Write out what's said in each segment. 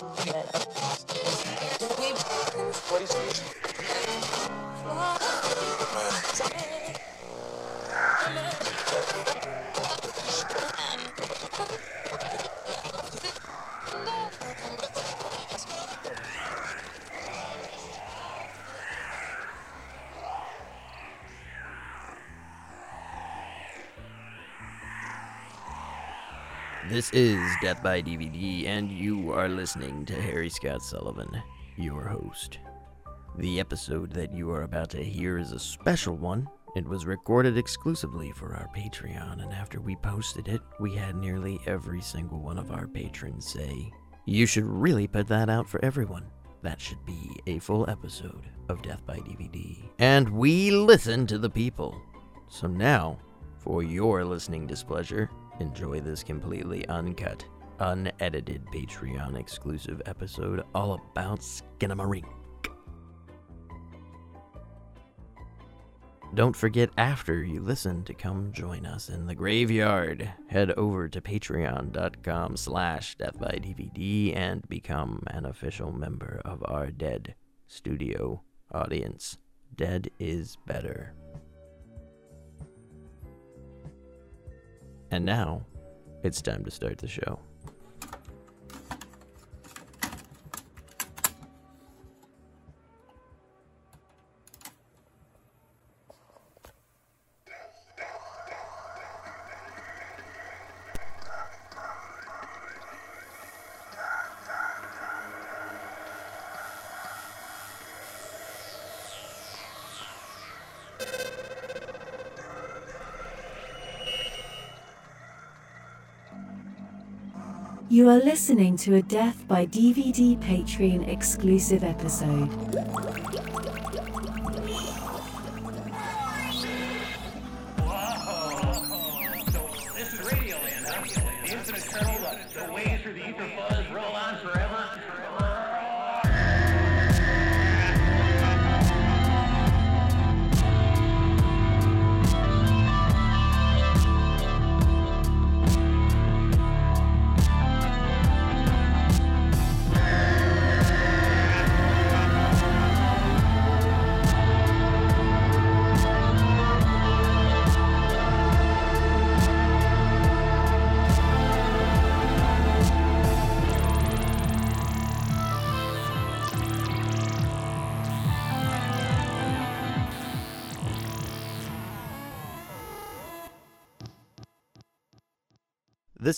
This is Death by DVD, and you are listening to Harry Scott Sullivan, your host. The episode that you are about to hear is a special one. It was recorded exclusively for our Patreon, and after we posted it, we had nearly every single one of our patrons say, You should really put that out for everyone. That should be a full episode of Death by DVD. And we listen to the people. So now, for your listening displeasure, enjoy this completely uncut, unedited Patreon exclusive episode all about Skinamarink. Don't forget after you listen to come join us in the graveyard. Head over to patreon.com slash deathbydvd and become an official member of our Dead Studio audience. Dead is better. And now, it's time to start the show. Are listening to a Death by DVD Patreon exclusive episode.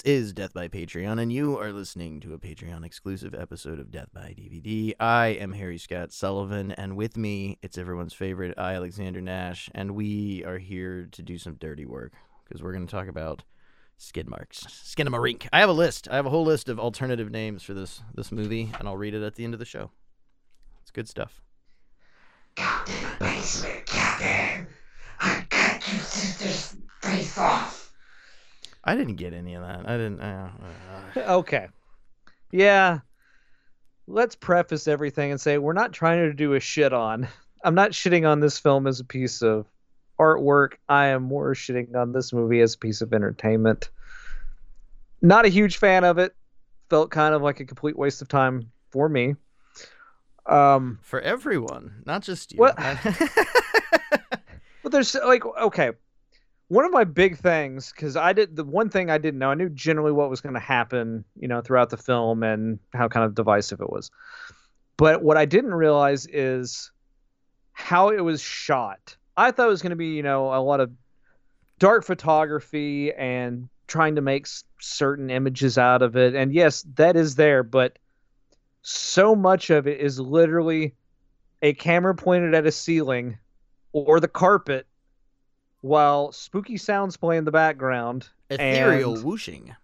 Is Death by Patreon, and you are listening to a Patreon exclusive episode of Death by DVD. I am Harry Scott Sullivan, and with me, it's everyone's favorite, I, Alexander Nash, and we are here to do some dirty work because we're going to talk about skid marks. Skinamarink. I have a list. I have a whole list of alternative names for this this movie, and I'll read it at the end of the show. It's good stuff. Captain Basement, Captain. I sister's face off. I didn't get any of that. I didn't. Uh, uh, Okay. Yeah. Let's preface everything and say we're not trying to do a shit on. I'm not shitting on this film as a piece of artwork. I am more shitting on this movie as a piece of entertainment. Not a huge fan of it. Felt kind of like a complete waste of time for me. Um, for everyone, not just you. What- I- But there's like okay, one of my big things because I did the one thing I didn't know. I knew generally what was going to happen, you know, throughout the film and how kind of divisive it was. But what I didn't realize is how it was shot. I thought it was going to be, you know, a lot of dark photography and trying to make certain images out of it. And yes, that is there, but so much of it is literally a camera pointed at a ceiling or the carpet while spooky sounds play in the background. Ethereal whooshing.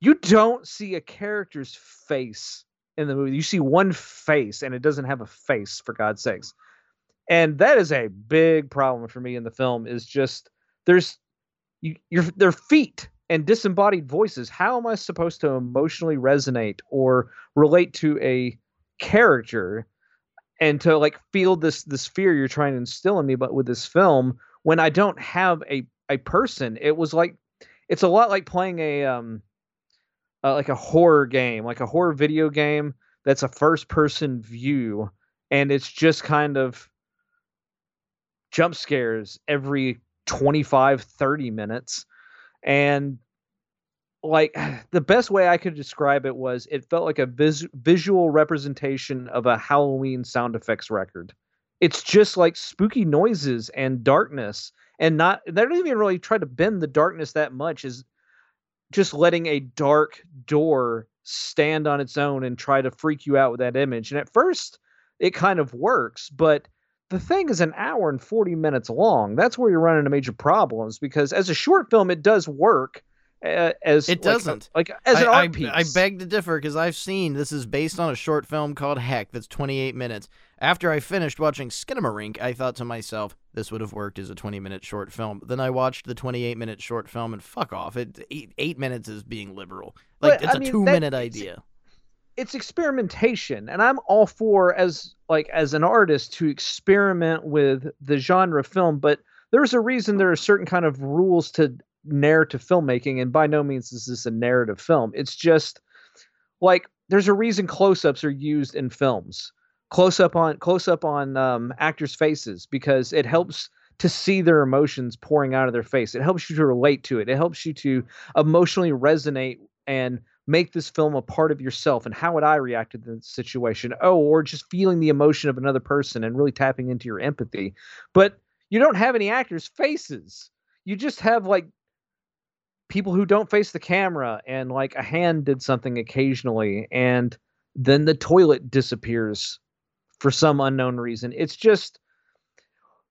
You don't see a character's face in the movie. You see one face, and it doesn't have a face, for God's sakes. And that is a big problem for me in the film. Is just there's you, your their feet and disembodied voices. How am I supposed to emotionally resonate or relate to a character and to like feel this this fear you're trying to instill in me? But with this film, when I don't have a a person, it was like it's a lot like playing a um uh, like a horror game, like a horror video game that's a first person view and it's just kind of jump scares every 25 30 minutes. And like the best way i could describe it was it felt like a vis- visual representation of a halloween sound effects record it's just like spooky noises and darkness and not they don't even really try to bend the darkness that much is just letting a dark door stand on its own and try to freak you out with that image and at first it kind of works but the thing is an hour and 40 minutes long that's where you're running into major problems because as a short film it does work uh, as It like doesn't. like, as an I, art I- piece I beg to differ because I've seen this is based on a short film called Heck that's 28 minutes. After I finished watching Skinamarink, I thought to myself, this would have worked as a 20 minute short film. Then I watched the 28 minute short film and fuck off. It eight, eight minutes is being liberal. Like But, it's I a mean, two that- minute it's- idea. it's experimentation and i'm all for as like as an artist to experiment with the genre film but there's a reason there are certain kind of rules to narrative filmmaking and by no means is this a narrative film it's just like there's a reason close-ups are used in films close up on close up on um, actors faces because it helps to see their emotions pouring out of their face it helps you to relate to it it helps you to emotionally resonate and make this film a part of yourself and how would I react to the situation? Oh, or just feeling the emotion of another person and really tapping into your empathy. But you don't have any actors' faces. You just have like people who don't face the camera and like a hand did something occasionally and then the toilet disappears for some unknown reason. It's just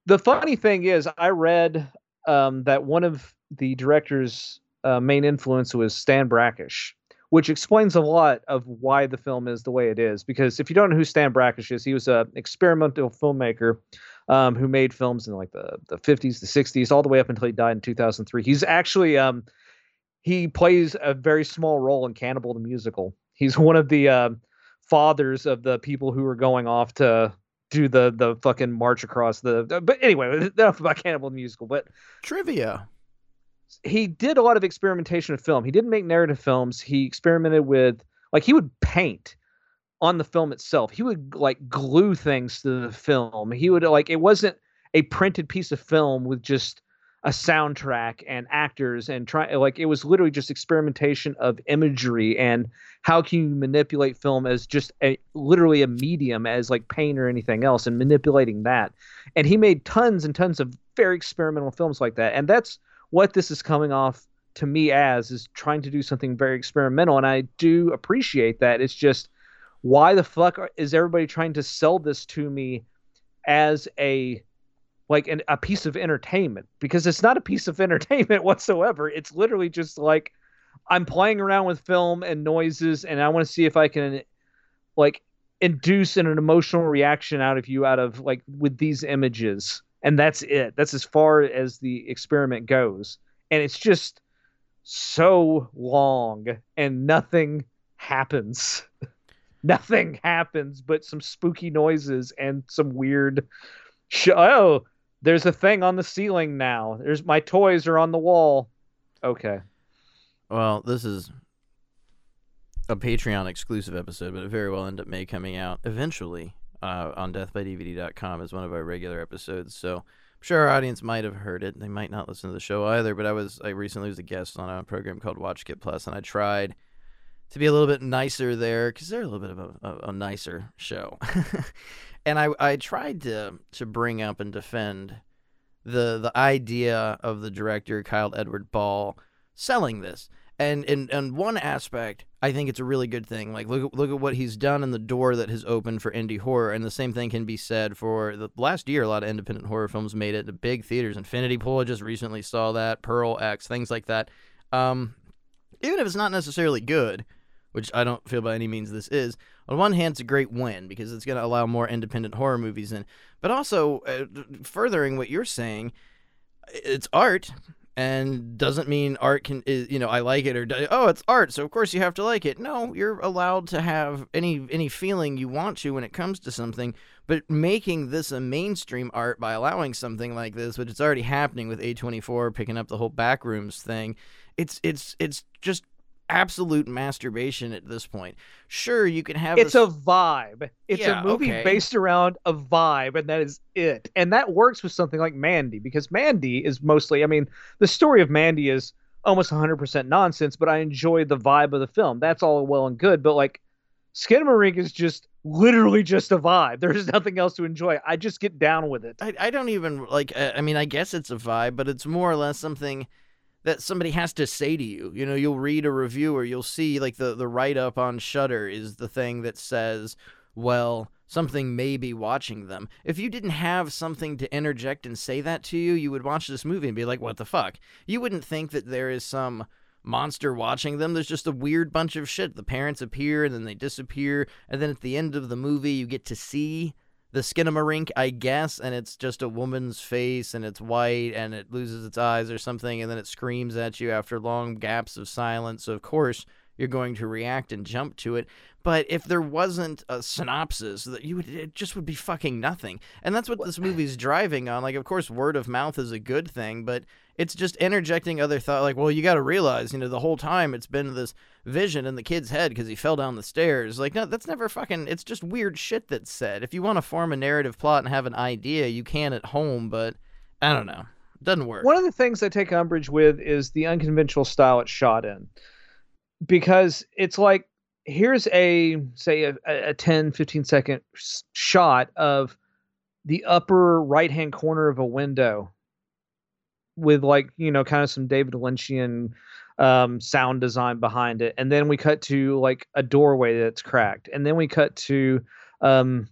the funny thing is I read um, that one of the director's uh, main influence was Stan Brakhage which explains a lot of why the film is the way it is. Because if you don't know who Stan Brakhage is, he was a experimental filmmaker um, who made films in like the the 50s, the 60s, all the way up until he died in 2003. He's actually um, he plays a very small role in Cannibal the Musical. He's one of the uh, fathers of the people who are going off to do the the fucking march across the. Uh, but anyway, enough about Cannibal Musical. But Trivia. he did a lot of experimentation of film. He didn't make narrative films. He experimented with like he would paint on the film itself. He would like glue things to the film. He would like it wasn't a printed piece of film with just a soundtrack and actors and try like it was literally just experimentation of imagery and how can you manipulate film as just a literally a medium as like paint or anything else and manipulating that. And he made tons and tons of very experimental films like that. And that's what this is coming off to me as is trying to do something very experimental and i do appreciate that it's just why the fuck is everybody trying to sell this to me as a like an, a piece of entertainment because it's not a piece of entertainment whatsoever. It's literally just like i'm playing around with film and noises and i want to see if i can like induce an, an emotional reaction out of you out of like with these images. And that's it. That's as far as the experiment goes. And it's just so long and nothing happens. Nothing happens but some spooky noises and some weird sh- oh there's a thing on the ceiling now there's my toys are on the wall okay Well, this is a Patreon exclusive episode, but it very well end up may coming out eventually uh, on deathbydvd.com as one of our regular episodes. So I'm sure our audience might have heard it. They might not listen to the show either, but I was I recently was a guest on a program called Watch Get Plus, and I tried to be a little bit nicer there because they're a little bit of a, a, a nicer show. and I, I tried to to bring up and defend the the idea of the director Kyle Edward Ball selling this. And in and one aspect, I think it's a really good thing. Like look look at what he's done and the door that has opened for indie horror. And the same thing can be said for the last year. A lot of independent horror films made it to big theaters. Infinity Pool I just recently saw that. Pearl X, things like that. Um, even if it's not necessarily good, which I don't feel by any means this is. On one hand, it's a great win because it's going to allow more independent horror movies in. But also, uh, furthering what you're saying, it's art and doesn't mean art can is, you know I like it or oh it's art so of course you have to like it. No, you're allowed to have any any feeling you want to when it comes to something, but making this a mainstream art by allowing something like this, which it's already happening with A24 picking up the whole backrooms thing, it's it's it's just absolute masturbation at this point. Sure, you can have It's this- a vibe. It's Yeah, a movie okay. based around a vibe, and that is it. And that works with something like Mandy because Mandy is mostly. I mean, the story of Mandy is almost 100% nonsense, but I enjoy the vibe of the film. That's all well and good, but like Skinamarink is just literally just a vibe. There's nothing else to enjoy. I just get down with it. I, I don't even like uh, I mean I guess it's a vibe, but it's more or less something that somebody has to say to you. You know, you'll read a review or you'll see like the the write up on Shudder is the thing that says, well, something may be watching them. If you didn't have something to interject and say that to you, you would watch this movie and be like, what the fuck? You wouldn't think that there is some monster watching them. There's just a weird bunch of shit. The parents appear and then they disappear, and then at the end of the movie, you get to see the Skinamarink, I guess, and it's just a woman's face and it's white and it loses its eyes or something, and then it screams at you after long gaps of silence. So, of course, you're going to react and jump to it. But if there wasn't a synopsis, that you would it just would be fucking nothing. And that's what this movie's driving on. Like, of course, word of mouth is a good thing, but it's just interjecting other thought. Like, well, you got to realize, you know, the whole time it's been this vision in the kid's head because he fell down the stairs. Like, no, that's never fucking. It's just weird shit that's said. If you want to form a narrative plot and have an idea, you can at home, but I don't know. it Doesn't work. One of the things I take umbrage with is the unconventional style it's shot in. Because it's like, here's a, say, a, a 10, 15 second shot of the upper right hand corner of a window with, like, you know, kind of some David Lynchian um, sound design behind it. And then we cut to, like, a doorway that's cracked. And then we cut to, um,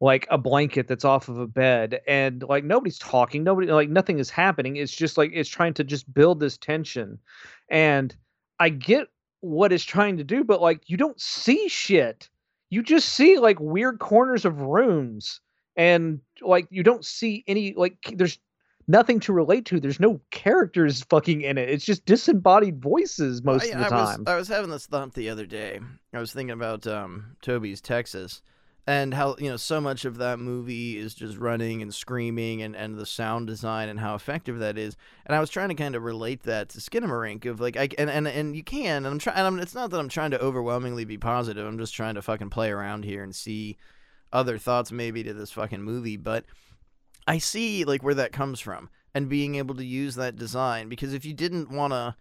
like a blanket that's off of a bed and like nobody's talking nobody like nothing is happening it's just like it's trying to just build this tension and i get what it's trying to do but like you don't see shit you just see like weird corners of rooms and like you don't see any like there's nothing to relate to there's no characters fucking in it it's just disembodied voices most I, of the I time Was, I was having this thought the other day. I was thinking about um, Tobe's Texas and how, you know, so much of that movie is just running and screaming and, and the sound design and how effective that is. And I was trying to kind of relate that to Skinamarink of like, I, and, and, and you can, and I'm trying, I'm, it's not that I'm trying to overwhelmingly be positive. I'm just trying to fucking play around here and see other thoughts maybe to this fucking movie. But I see like where that comes from and being able to use that design because if you didn't want to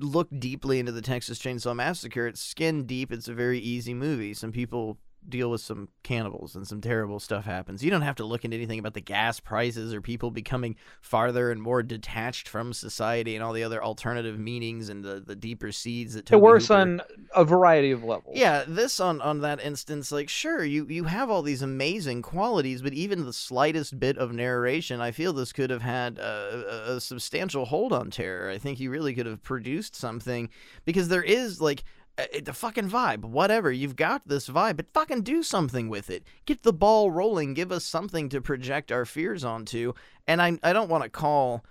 look deeply into the Texas Chainsaw Massacre, it's skin deep. It's a very easy movie. Some people deal with some cannibals and some terrible stuff happens. You don't have to look into anything about the gas prices or people becoming farther and more detached from society and all the other alternative meanings and the, the deeper seeds that it Tobe works Hooper- on a variety of levels yeah, this on on that instance, like sure, you you have all these amazing qualities, but even the slightest bit of narration, I feel this could have had a, a, a substantial hold on terror. I think you really could have produced something because there is like uh, the fucking vibe. Whatever you've got this vibe, but fucking do something with it. Get the ball rolling. Give us something to project our fears onto. And I I don't want to call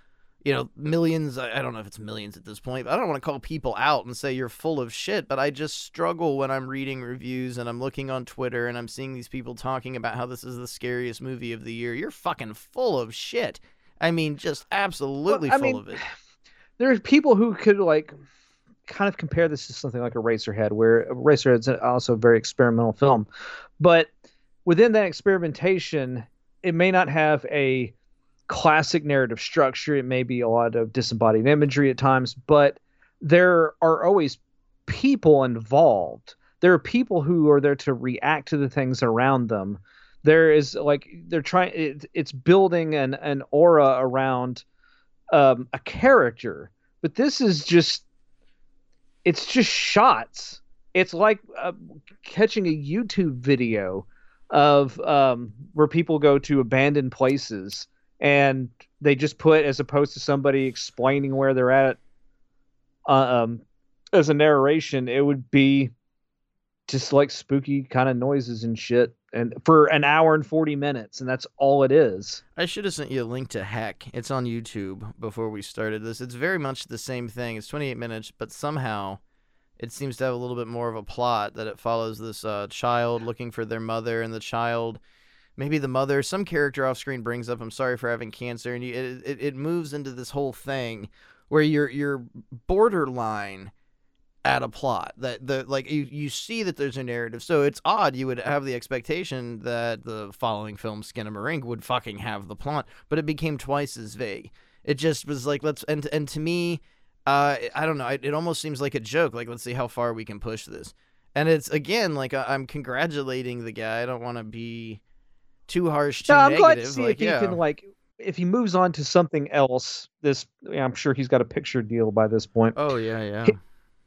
you know, millions. I I don't know if it's millions at this point, but I don't want to call people out and say you're full of shit, but I just struggle when I'm reading reviews and I'm looking on Twitter and I'm seeing these people talking about how this is the scariest movie of the year. You're fucking full of shit. I mean, just absolutely I full mean, of it. there's people who could like kind of compare this to something like Eraserhead, where Eraserhead's also a very experimental film, but within that experimentation, it may not have a classic narrative structure. It may be a lot of disembodied imagery at times, but there are always people involved. There are people who are there to react to the things around them. There is like they're trying. It, it's building an an aura around um, a character, but this is just it's just shots. It's like uh, catching a YouTube video of um, where people go to abandoned places and they just put as opposed to somebody explaining where they're at uh, um, as a narration, it would be just like spooky kind of noises and shit and for an hour and 40 minutes and that's all it is I should have sent you a link to Heck. It's on YouTube before we started this. It's very much the same thing. It's 28 minutes, but somehow it seems to have a little bit more of a plot that it follows this uh, child looking for their mother, and the child, maybe the mother, some character off screen brings up, "I'm sorry for having cancer," and you, it, it it moves into this whole thing where you're you're borderline at a plot that the like you, you see that there's a narrative so it's odd you would have the expectation that the following film skinamarink would fucking have the plot but it became twice as vague it just was like let's and and to me uh i don't know it, it almost seems like a joke like let's see how far we can push this and it's again like I- i'm congratulating the guy i don't want to be too harsh too No, I'm glad negative to see like if he can like if he moves on to something else. This I'm sure he's got a picture deal by this point. oh yeah yeah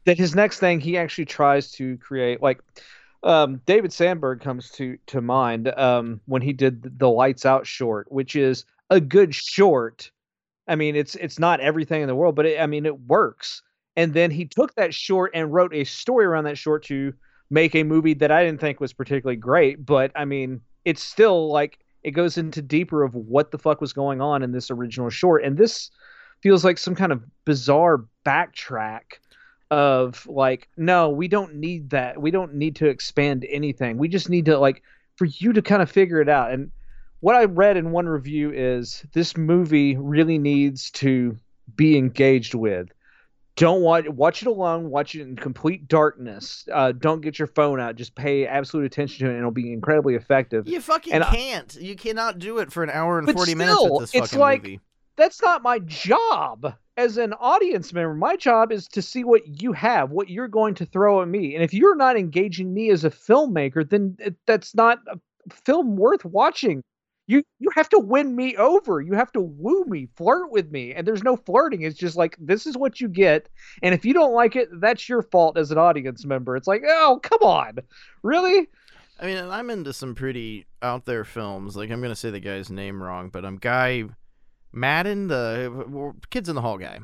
that his next thing he actually tries to create like um, David Sandberg comes to to mind um, when he did the Lights Out short, which is a good short. I mean, it's it's not everything in the world, but it, I mean, it works. And then he took that short and wrote a story around that short to make a movie that I didn't think was particularly great, but I mean, it's still like it goes into deeper of what the fuck was going on in this original short, and this feels like some kind of bizarre backtrack of like no we don't need that. We don't need to expand anything. We just need to like for you to kind of figure it out. And what i read in one review is this movie really needs to be engaged with. Don't watch watch it alone. Watch it in complete darkness. Uh, don't get your phone out. Just pay absolute attention to it and it'll be incredibly effective. You fucking And can't. You cannot do it for an hour and But 40 minutes still, with this it's fucking like- movie that's not my job as an audience member. My job is to see what you have, what you're going to throw at me. And if you're not engaging me as a filmmaker, then that's not a film worth watching. You you have to win me over. You have to woo me, flirt with me. And there's no flirting. It's just like this is what you get. And if you don't like it, that's your fault as an audience member. It's like, "Oh, come on. Really?" I mean, I'm into some pretty out there films. Like I'm gonna say the guy's name wrong, but I'm Guy Maddin, the Kids in the Hall guy.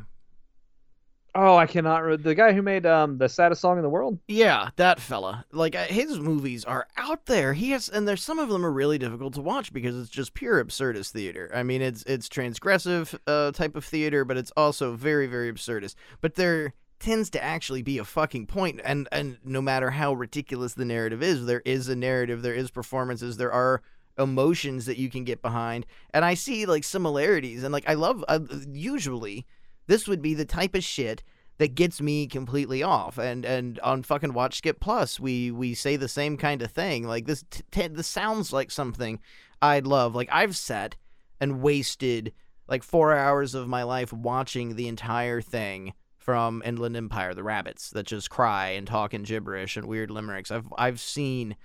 Oh, I cannot. Re- the guy who made um the saddest song in the world. Yeah, that fella. Like uh, his movies are out there. He has, and there's some of them are really difficult to watch because it's just pure absurdist theater. I mean, it's it's transgressive uh, type of theater, but it's also very very absurdist. But there tends to actually be a fucking point, and and no matter how ridiculous the narrative is, there is a narrative, there is performances, there are emotions that you can get behind, and I see like similarities, and like I love uh, usually this would be the type of shit that gets me completely off. And and on fucking Watch Skip Plus, we we say the same kind of thing. Like this, t- t- this sounds like something I'd love. Like I've sat and wasted like four hours of my life watching the entire thing from Inland Empire, the rabbits that just cry and talk in gibberish and weird limericks. I've I've seen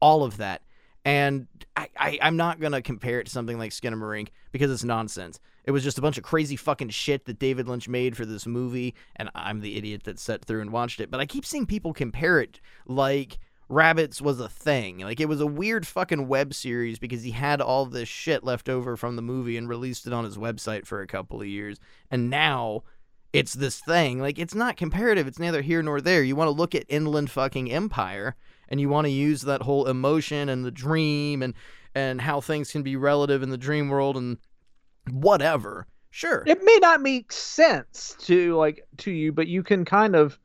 all of that. And I, I, I'm not going to compare it to something like Skinamarink because it's nonsense. It was just a bunch of crazy fucking shit that David Lynch made for this movie, and I'm the idiot that sat through and watched it. But I keep seeing people compare it like Rabbits was a thing. Like it was a weird fucking web series because he had all this shit left over from the movie and released it on his website for a couple of years. And now it's this thing. Like it's not comparative. It's neither here nor there. You want to look at Inland fucking Empire and you want to use that whole emotion and the dream and and how things can be relative in the dream world and whatever. Sure. it may not make sense to like to you but you can kind of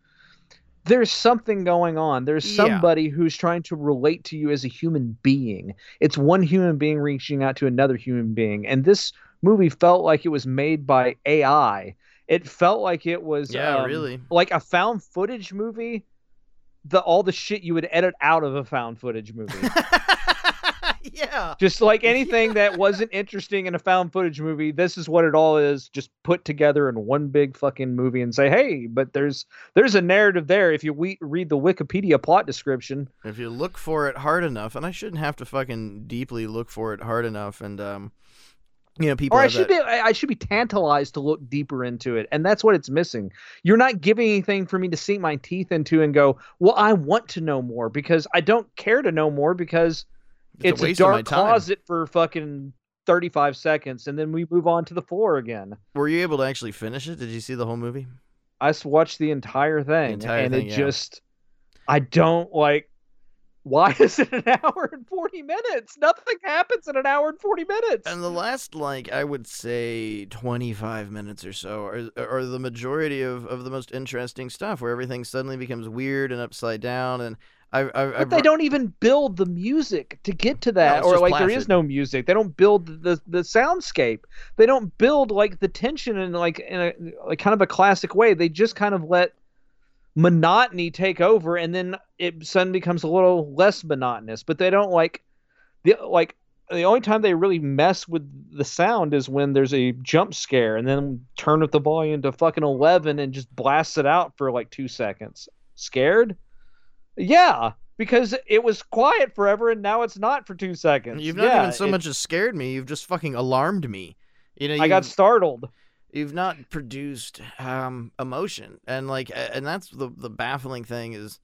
there's something going on there's Yeah. somebody who's trying to relate to you as a human being it's one human being reaching out to another human being and this movie felt like it was made by ai it felt like it was Yeah, um, really. like a found footage movie the all the shit you would edit out of a found footage movie yeah. just like anything that wasn't interesting in a found footage movie, this is what it all is, just put together in one big fucking movie and say, "Hey, but there's there's a narrative there if you we- read the Wikipedia plot description." If you look for it hard enough, and I shouldn't have to fucking deeply look for it hard enough, and um, you know, people Or I should that- be I should be tantalized to look deeper into it, and that's what it's missing. You're not giving anything for me to sink my teeth into and go, "Well, I want to know more," because I don't care to know more because it's, a, waste of my dark closet for fucking 35 seconds, and then we move on to the floor again. Were you able to actually finish it? Did you see the whole movie? i watched the entire thing, entire and thing, it yeah. just, I don't like. Why is it an hour and forty minutes? Nothing happens in an hour and forty minutes. And the last, like, I would say 25 minutes or so are, are the majority of, of the most interesting stuff where everything suddenly becomes weird and upside down. And I, I, I but they don't even build the music to get to that, it's or like there is no music. They don't build the the soundscape. They don't build like the tension in like in a like kind of a classic way. They just kind of let monotony take over and then it suddenly becomes a little less monotonous but they don't like the like the only time they really mess with the sound is when there's a jump scare and then turn up the volume to fucking 11 and just blast it out for like 2 seconds scared yeah because it was quiet forever and now it's not for 2 seconds You've not yeah, even so it- much as scared me. You've just fucking alarmed me. You know, I got startled you've not produced um emotion. And like and that's the the baffling thing is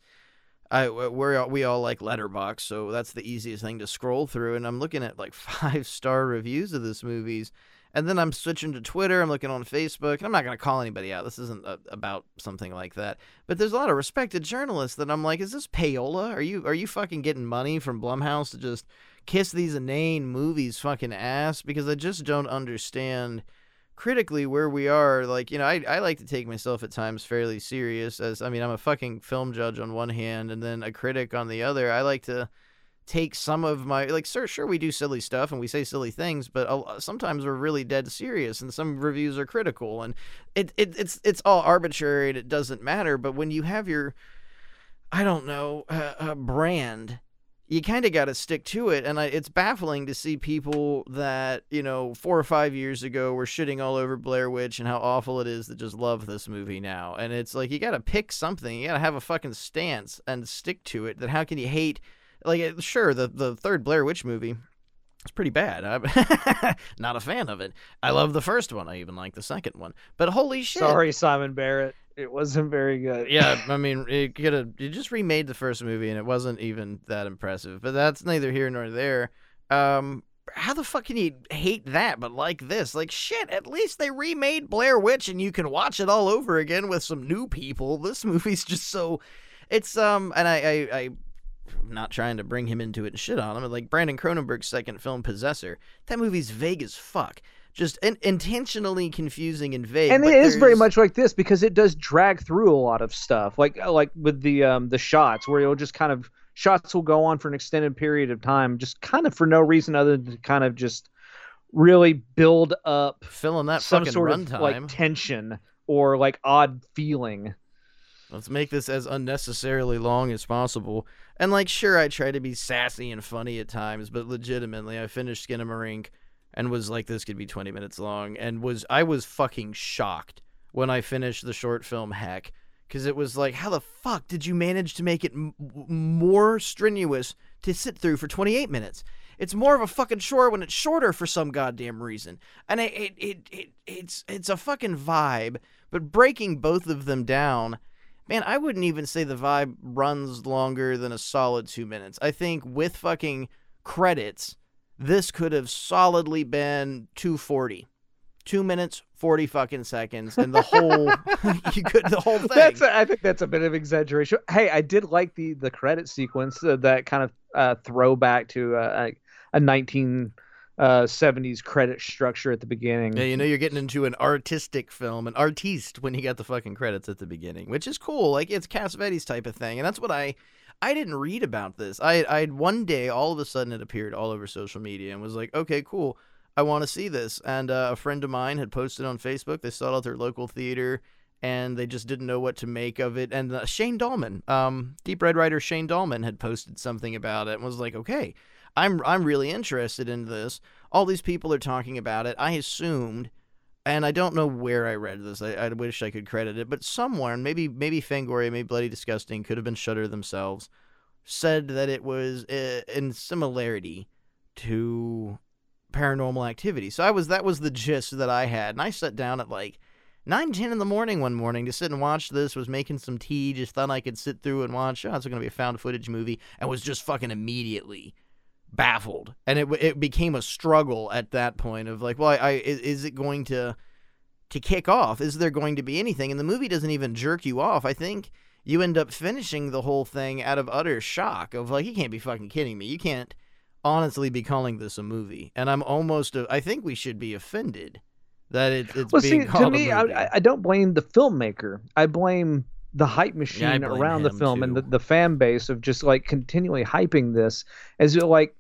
I we're we all like Letterboxd so that's the easiest thing to scroll through. And I'm looking at like five star reviews of this movies. And then I'm switching to Twitter. I'm looking on Facebook. And I'm not going to call anybody out. This isn't a, about something like that. But there's a lot of respected journalists that I'm like is this payola? Are you are you fucking getting money from Blumhouse to just kiss these inane movies fucking ass? Because I just don't understand critically where we are like you know I, I like to take myself at times fairly serious as i mean i'm a fucking film judge on one hand and then a critic on the other. I like to take some of my like sure sure we do silly stuff and we say silly things but sometimes we're really dead serious and some reviews are critical and it, it it's it's all arbitrary and it doesn't matter but when you have your i don't know uh, uh, brand you kind of got to stick to it and I, it's baffling to see people that you know four or five years ago were shitting all over blair witch and how awful it is that just love this movie now and it's like you got to pick something you got to have a fucking stance and stick to it that how can you hate like sure the, the third blair witch movie it's pretty bad i'm not a fan of it. I love the first one i even like the second one but holy shit. Sorry simon barrett it wasn't very good yeah, I mean, it could have. You just remade the first movie, and it wasn't even that impressive. But that's neither here nor there. Um, how the fuck can you hate that, but like this? Like shit. At least they remade Blair Witch, and you can watch it all over again with some new people. This movie's just so. It's um, and I I. I I'm not trying to bring him into it and shit on him. but, Like Brandon Cronenberg's second film, Possessor, that movie's vague as fuck. Just in- intentionally confusing and vague. and it is very much like this because it does drag through a lot of stuff like uh, like with the um the shots where it'll just kind of shots will go on for an extended period of time just kind of for no reason other than to kind of just really build up filling that some fucking sort runtime. of like tension or like odd feeling Let's make this as unnecessarily long as possible. And like, sure, I try to be sassy and funny at times, but legitimately, I finished Skinamarink and was like, this could be 20 minutes long, and was I was fucking shocked when I finished the short film Heck, because it was like, how the fuck did you manage to make it m- more strenuous to sit through for 28 minutes? It's more of a fucking chore when it's shorter for some goddamn reason, and it it, it, it it's it's a fucking vibe. But breaking both of them down Man, I wouldn't even say the vibe runs longer than a solid two minutes. I think with fucking credits, this could have solidly been 240. Two minutes, 40 fucking seconds, and the whole, you could, the whole thing. that's a, i think that's a bit of exaggeration hey i did like the the credit sequence uh, that kind of uh throwback to uh, a, 19 uh 70s credit structure at the beginning Yeah, you know you're getting into an artistic film, an artiste when you got the fucking credits at the beginning, which is cool. Like it's Cassavetes type of thing, and that's what I I didn't read about this. I I one day all of a sudden it appeared all over social media and was like, okay, cool, I want to see this. And uh, a friend of mine had posted on Facebook. They saw it at their local theater, and they just didn't know what to make of it. And uh, Shane Dallmann, um, Deep Red writer Shane Dallmann, had posted something about it and was like, okay. I'm I'm really interested in this. All these people are talking about it. I assumed, and I don't know where I read this. I, I wish I could credit it, but somewhere, maybe maybe Fangoria, maybe Bloody Disgusting, could have been Shudder themselves, said that it was uh, in similarity to Paranormal Activity. So I was that was the gist that I had, and I sat down at like. 9, 10 in the morning one morning to sit and watch this, was making some tea, just thought I could sit through and watch, oh, it's going to be a found footage movie, and was just fucking immediately baffled. And it it became a struggle at that point of like well I, I is, it going to to kick off? Is there going to be anything? And the movie doesn't even jerk you off. I think you end up finishing the whole thing out of utter shock of like you can't be fucking kidding me. You can't honestly be calling this a movie. And I'm almost I think we should be offended that it, it's well being see to me a movie. I, I don't blame the filmmaker. I blame the hype machine blame around the film and the, the fan base of just like continually hyping this as like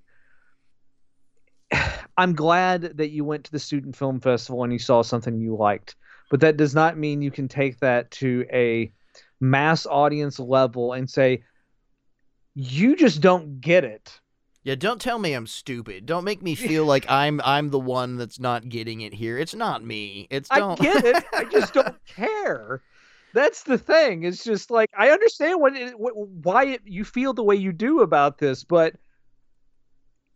i'm glad that you went to the student film festival and you saw something you liked but that does not mean you can take that to a mass audience level and say, you just don't get it. Yeah, don't tell me I'm stupid. Don't make me feel like I'm I'm the one that's not getting it here. It's not me. It's don't I get it. I just don't care. That's the thing. It's just like I understand what, it, what why it, you feel the way you do about this, but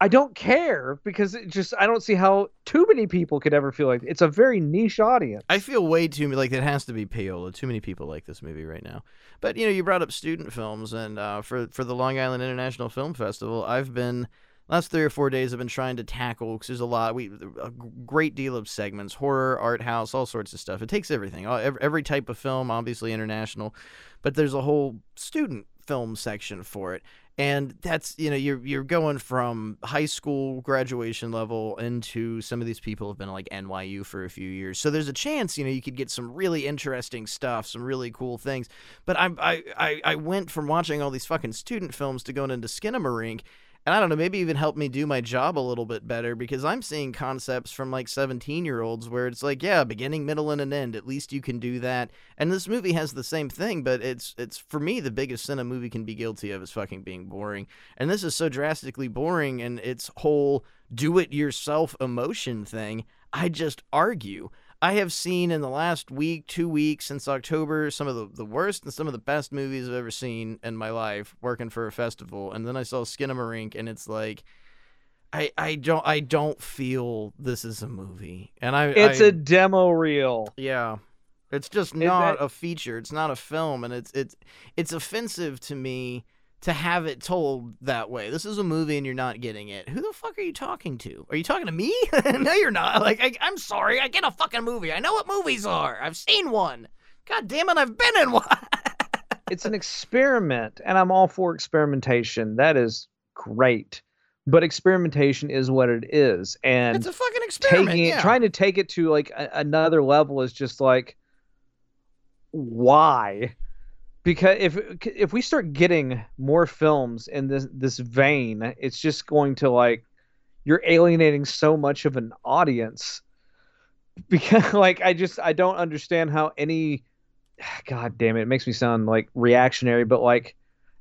I don't care because it just I don't see how too many people could ever feel like it's a very niche audience. I feel way too like it has to be payola. Too many people like this movie right now. But you know, you brought up student films, and uh, for for the Long Island International Film Festival, I've been last three or four days I've been trying to tackle because there's a lot we a great deal of segments horror art house all sorts of stuff it takes everything every, every type of film obviously international but there's a whole student film section for it and that's you know you're you're going from high school graduation level into some of these people have been like NYU for a few years. So there's a chance you know you could get some really interesting stuff some really cool things. But I I I I went from watching all these fucking student films to going into Skinamarink and I don't know, maybe even help me do my job a little bit better because I'm seeing concepts from like 17 year olds where it's like, yeah, beginning, middle, and an end. At least you can do that. And this movie has the same thing, but it's it's for me the biggest sin a movie can be guilty of is fucking being boring. And this is so drastically boring, and its whole do it yourself emotion thing. I just argue. I have seen in the last week, two weeks since October, some of the, the worst and some of the best movies I've ever seen in my life working for a festival. And then I saw Skin of a Skinamarink and it's like I, I don't I don't feel this is a movie. And I It's I, a demo reel. Yeah. It's just not a feature. It's not a film and it's it's it's offensive to me to have it told that way. This is a movie and you're not getting it. Who the fuck are you talking to? Are you talking to me? no, you're not. Like, I, am sorry. I get a fucking movie. I know what movies are. I've seen one. God damn it, I've been in one. it's an experiment, and I'm all for experimentation. That is great. But experimentation is what it is, and it's a fucking experiment. Taking yeah. it, trying to take it to like a, another level is just like, why? Because if if we start getting more films in this this vein, it's just going to like you're alienating so much of an audience. Because like I just I don't understand how any god damn it, it makes me sound like reactionary, but like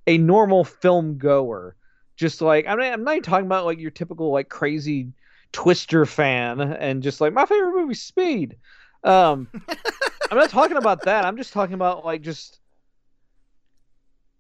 a normal film goer, just like I'm not, I'm not even talking about like your typical like crazy Twister fan and just like my favorite movie Speed. Um, I'm not talking about that. I'm just talking about like just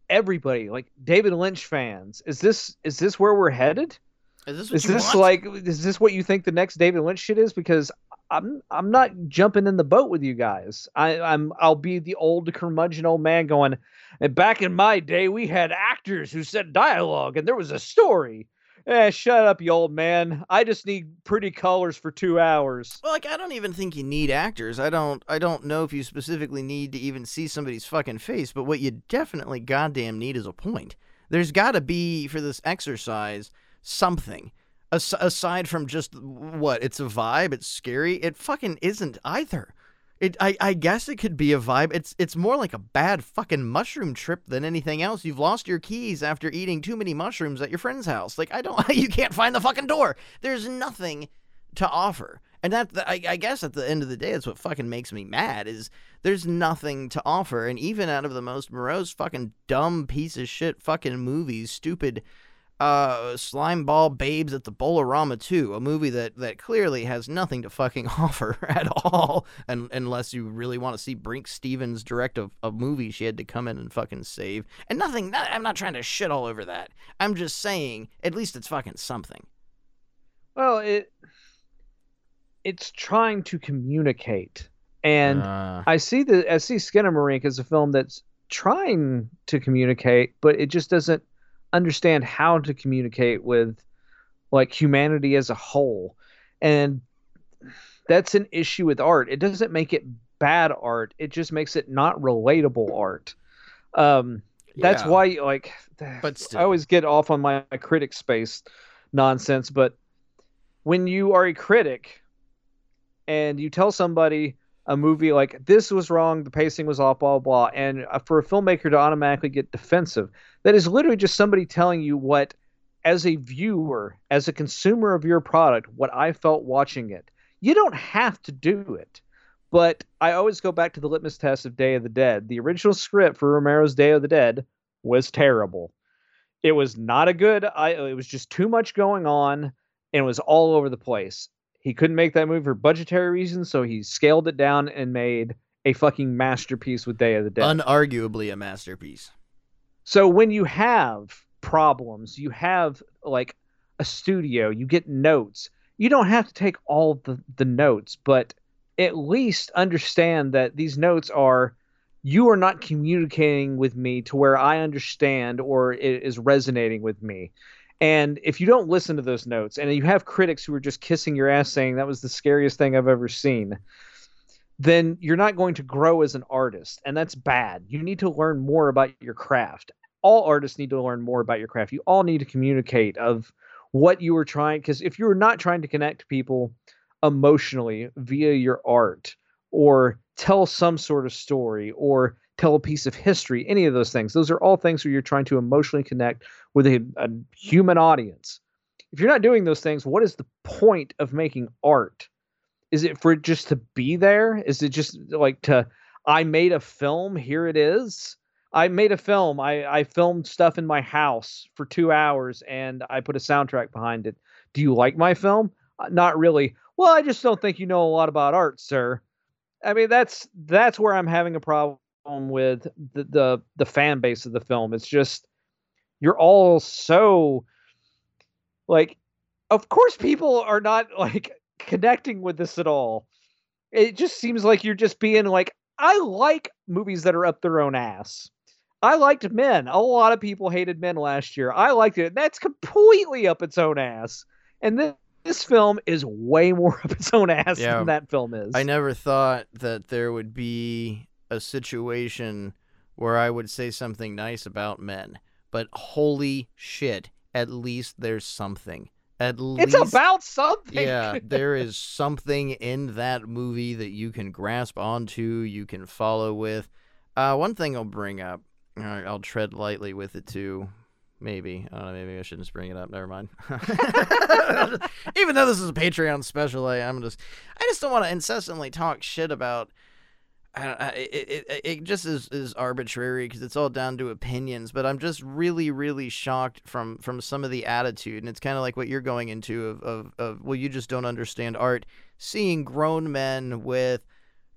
everybody, like David Lynch fans. Is this is this where we're headed? Is this, is this like is this what you think the next David Lynch shit is? Because I'm I'm not jumping in the boat with you guys. I, I'm I'll be the old curmudgeon old man going. And back in my day, we had actors who said dialogue, and there was a story. Eh, shut up, you old man. I just need pretty colors for two hours. Well, like I don't even think you need actors. I don't. I don't know if you specifically need to even see somebody's fucking face. But what you definitely goddamn need is a point. There's got to be for this exercise something As- aside from just what it's a vibe. It's scary. It fucking isn't either. It, I, I guess it could be a vibe. It's it's more like a bad fucking mushroom trip than anything else. You've lost your keys after eating too many mushrooms at your friend's house. Like I don't, you can't find the fucking door. There's nothing to offer, and that I, I guess at the end of the day, that's what fucking makes me mad. Is there's nothing to offer, and even out of the most morose, fucking dumb piece of shit, fucking movies, stupid uh, Slime Ball Babes at the Bowl-O-Rama 2, a movie that, that clearly has nothing to fucking offer at all, and, unless you really want to see Brinke Stevens direct a, a movie she had to come in and fucking save. And nothing, not, I'm not trying to shit all over that. I'm just saying, at least it's fucking something. Well, it it's trying to communicate. And uh, I see the I see Skinamarink as a film that's trying to communicate, but it just doesn't understand how to communicate with like humanity as a whole. And that's an issue with art. It doesn't make it bad art. It just makes it not relatable art. Um that's Yeah. why like But still. I always get off on my, my critic space nonsense, but when you are a critic and you tell somebody a movie like this was wrong, the pacing was off, blah blah, blah and uh, for a filmmaker to automatically get defensive, that is literally just somebody telling you what, as a viewer, as a consumer of your product, what I felt watching it. You don't have to do it, But I always go back to the litmus test of Day of the Dead. The original script for Romero's Day of the Dead was terrible. It was not a good. I. It was just too much going on, and it was all over the place. He couldn't make that movie for budgetary reasons, so he scaled it down and made a fucking masterpiece with Day of the Dead. Unarguably a masterpiece. So when you have problems, you have like a studio, you get notes. You don't have to take all the, the notes, but at least understand that these notes are you are not communicating with me to where I understand or it is resonating with me. And if you don't listen to those notes and you have critics who are just kissing your ass saying that was the scariest thing I've ever seen, then you're not going to grow as an artist. And that's bad. You need to learn more about your craft. All artists need to learn more about your craft. You all need to communicate of what you were trying because if you're not trying to connect people emotionally via your art or tell some sort of story or tell a piece of history, any of those things. Those are all things where you're trying to emotionally connect with a, a human audience. If you're not doing those things, what is the point of making art? Is it for it just to be there? Is it just like to I made a film, here it is? I made a film. I, I filmed stuff in my house for two hours and I put a soundtrack behind it. Do you like my film? Uh, not really. Well, I just don't think you know a lot about art, sir. I mean, that's that's where I'm having a problem with the the, the fan base of the film. It's just you're all so like of course people are not like connecting with this at all. It just seems like you're just being like I like movies that are up their own ass. I liked Men. A lot of people hated Men last year. I liked it. That's completely up its own ass. And this, this film is way more up its own ass Yeah. than that film is. I never thought that there would be a situation where I would say something nice about men, but holy shit, at least there's something. At least It's about something. yeah, there is something in that movie that you can grasp onto, you can follow with. Uh, one thing I'll bring up, right, I'll tread lightly with it too. Maybe. I don't know. Maybe I shouldn't just bring it up. Never mind. Even though this is a Patreon special, I, I'm just, I just don't want to incessantly talk shit about. I don't, it, it, it just is, is arbitrary because it's all down to opinions. But I'm just really, really shocked from from some of the attitude, and it's kind of like what you're going into of, of of well, you just don't understand art. Seeing grown men with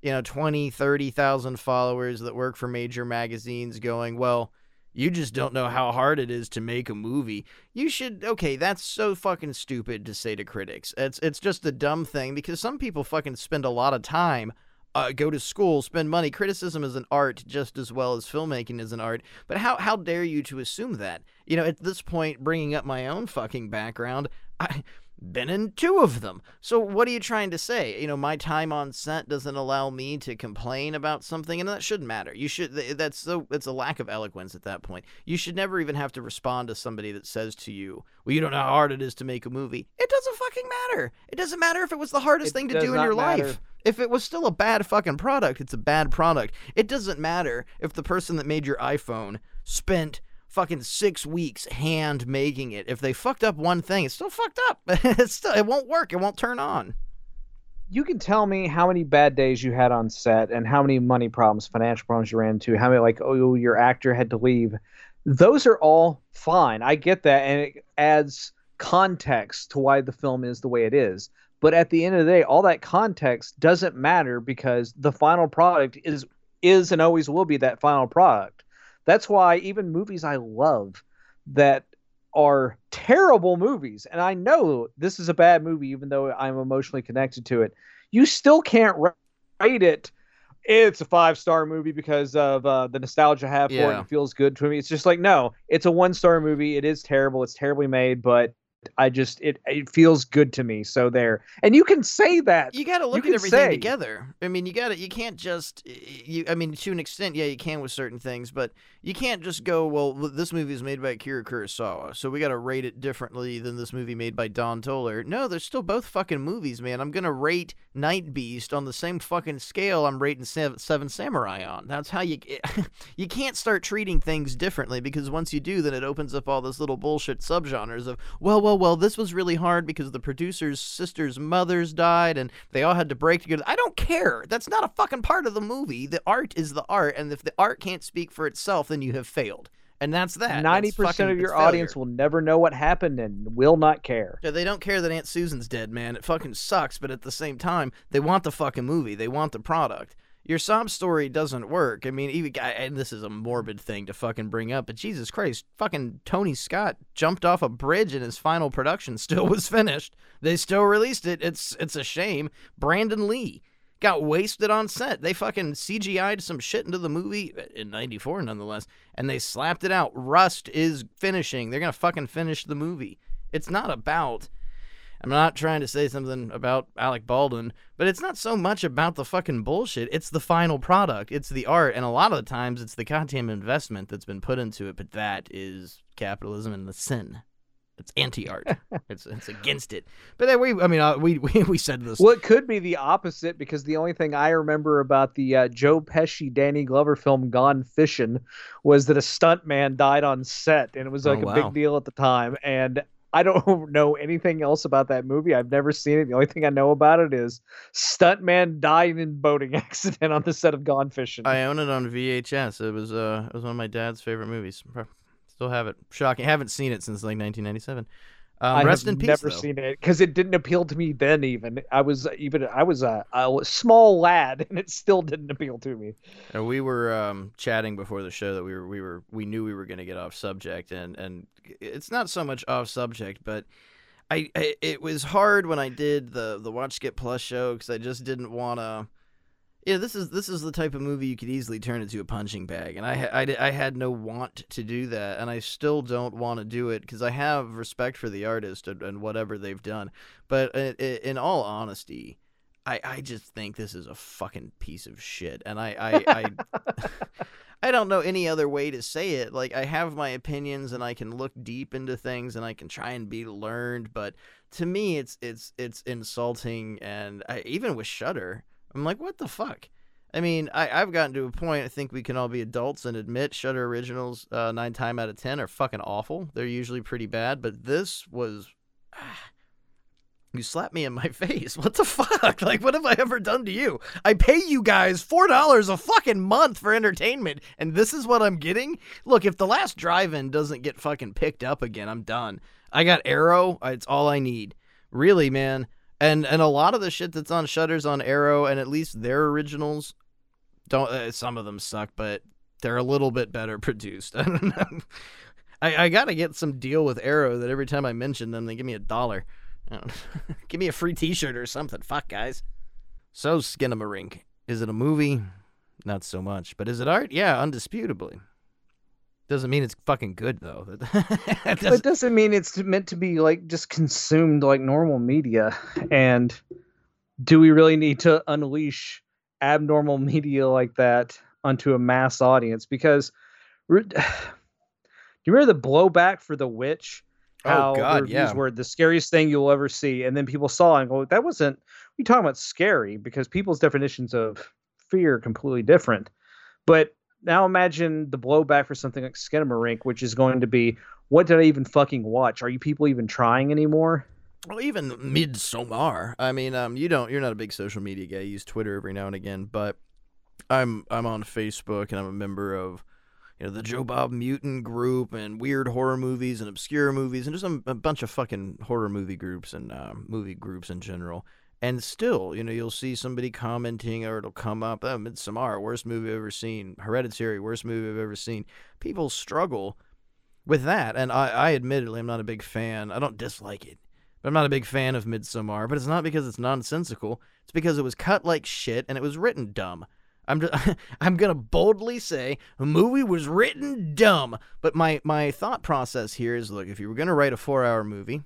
you know 20 30,000 followers that work for major magazines going, "Well, you just don't know how hard it is to make a movie." You should okay, that's so fucking stupid to say to critics. It's it's just a dumb thing because some people fucking spend a lot of time uh, go to school, spend money. Criticism is an art just as well as filmmaking is an art. But how how dare you to assume that? You know, at this point, bringing up my own fucking background, I been in two of them. So what are you trying to say? You know, my time on set doesn't allow me to complain about something, and that shouldn't matter. You should. That's so. It's a lack of eloquence at that point. You should never even have to respond to somebody that says to you, "Well, you don't know how hard it is to make a movie." It doesn't fucking matter. It doesn't matter if it was the hardest It thing to do in your matter. life. If it was still a bad fucking product, it's a bad product. It doesn't matter if the person that made your iPhone spent fucking six weeks hand making it. If they fucked up one thing, it's still fucked up. it's still it won't work. It won't turn on. you can tell me how many bad days you had on set and how many money problems, financial problems you ran into, how many like oh your actor had to leave. Those are all fine. I get that and it adds context to why the film is the way it is. But at the end of the day, all that context doesn't matter because the final product is is and always will be that final product. That's why even movies I love that are terrible movies, and I know this is a bad movie, even though I'm emotionally connected to it. You still can't rate it. It's a five star movie because of uh, the nostalgia I have for it. It feels good to me. It's just like no, it's a one star movie. It is terrible. It's terribly made, but I just it it feels good to me. So there, and you can say that. You got to look at everything say- together. I mean, you got to you can't just you I mean to an extent, yeah, you can with certain things, but you can't just go, well, this movie is made by Akira Kurosawa, so we got to rate it differently than this movie made by Don Dohler. No, they're still both fucking movies, man. I'm going to rate Night Beast on the same fucking scale I'm rating Seven, Seven Samurai on. That's how you you can't start treating things differently because once you do, then it opens up all this little bullshit subgenres of, well, well, well, this was really hard because the producer's sister's mothers died and they all had to break together. I don't care. That's not a fucking part of the movie. The art is the art, and if the art can't speak for itself, then you have failed. And that's that. Ninety percent of your failure. audience will never know what happened and will not care. Yeah, they don't care that Aunt Susan's dead, man. It fucking sucks, but at the same time, they want the fucking movie. They want the product. Your sob story doesn't work. I mean, even and this is a morbid thing to fucking bring up, but Jesus Christ, fucking Tony Scott jumped off a bridge and his final production still was finished. They still released it. It's it's a shame. Brandon Lee got wasted on set. They fucking CGI'd some shit into the movie uh, in 94 nonetheless, and they slapped it out. Rust is finishing. They're going to fucking finish the movie. It's not about I'm not trying to say something about Alec Baldwin, but it's not so much about the fucking bullshit. It's the final product. It's the art, and a lot of the times it's the goddamn investment that's been put into it. But that is capitalism and the sin. It's anti-art. it's it's against it. But then we, I mean, uh, we we we said this. Well, it could be the opposite because the only thing I remember about the uh, Joe Pesci Danny Glover film Gone Fishing was that a stuntman died on set, and it was Oh, like a wow. big deal at the time. And I don't know anything else about that movie. I've never seen it. The only thing I know about it is stuntman died in boating accident on the set of Gone Fishing. I own it on VHS. It was uh, it was one of my dad's favorite movies. Still have it. Shocking. Haven't seen it since like 1997. Um, I rest have in peace. never though. seen it because it didn't appeal to me then. Even I was even I was a, a small lad, and it still didn't appeal to me. Uh, we were um, chatting before the show that we were we were we knew we were going to get off subject and and it's not so much off subject but I, I it was hard when I did the the Watch Skip Plus show because I just didn't want to. Yeah, this is this is the type of movie you could easily turn into a punching bag, and I I, I had no want to do that, and I still don't want to do it because I have respect for the artist and, and whatever they've done. But i- i- in all honesty, I, I just think this is a fucking piece of shit, and I I, I I don't know any other way to say it. Like I have my opinions and I can look deep into things and I can try and be learned, but to me it's it's it's insulting and I, even with Shudder, I'm like what the fuck? I mean, I, I've gotten to a point. I think we can all be adults and admit Shudder originals uh, nine time out of ten are fucking awful. They're usually pretty bad, but this was. You slapped me in my face. What the fuck? Like, what have I ever done to you? I pay you guys four dollars a fucking month for entertainment, and this is what I'm getting. Look, if the last drive-in doesn't get fucking picked up again, I'm done. I got Arrow. It's all I need. Really, man. And and a lot of the shit that's on Shudder's on Arrow, and at least their originals, don't. Uh, some of them suck, but they're a little bit better produced. I don't know. I, I gotta get some deal with Arrow that every time I mention them, they give me a dollar. Give me a free T-shirt or something. Fuck, guys. So, skin Skinamarink. Is it a movie? Not so much. But is it art? Yeah, undisputably. Doesn't mean it's fucking good though. But doesn't- it doesn't mean it's meant to be like just consumed like normal media. And do we really need to unleash abnormal media like that onto a mass audience? Because do you remember the blowback for The Witch? Oh, How God, the reviews yeah. were the scariest thing you'll ever see, and then people saw it and go, "That wasn't." We talking about scary because people's definitions of fear are completely different. But now imagine the blowback for something like Skinamarink, which is going to be, "What did I even fucking watch? Are you people even trying anymore?" Well, even Midsommar. I mean, um, you don't. You're not a big social media guy. You use Twitter every now and again, but I'm I'm on Facebook and I'm a member of you know the Joe Bob Mutant group and weird horror movies and obscure movies and just a, a bunch of fucking horror movie groups and uh, movie groups in general. And still, you know, you'll see somebody commenting or it'll come up, oh, Midsommar, worst movie I've ever seen. Hereditary, worst movie I've ever seen. People struggle with that. And I, I admittedly, I'm not a big fan. I don't dislike it. But I'm not a big fan of Midsommar, but it's not because it's nonsensical. It's because it was cut like shit and it was written dumb. I'm just, I'm gonna boldly say a movie was written dumb. But my my thought process here is: look, if you were gonna write a four hour movie,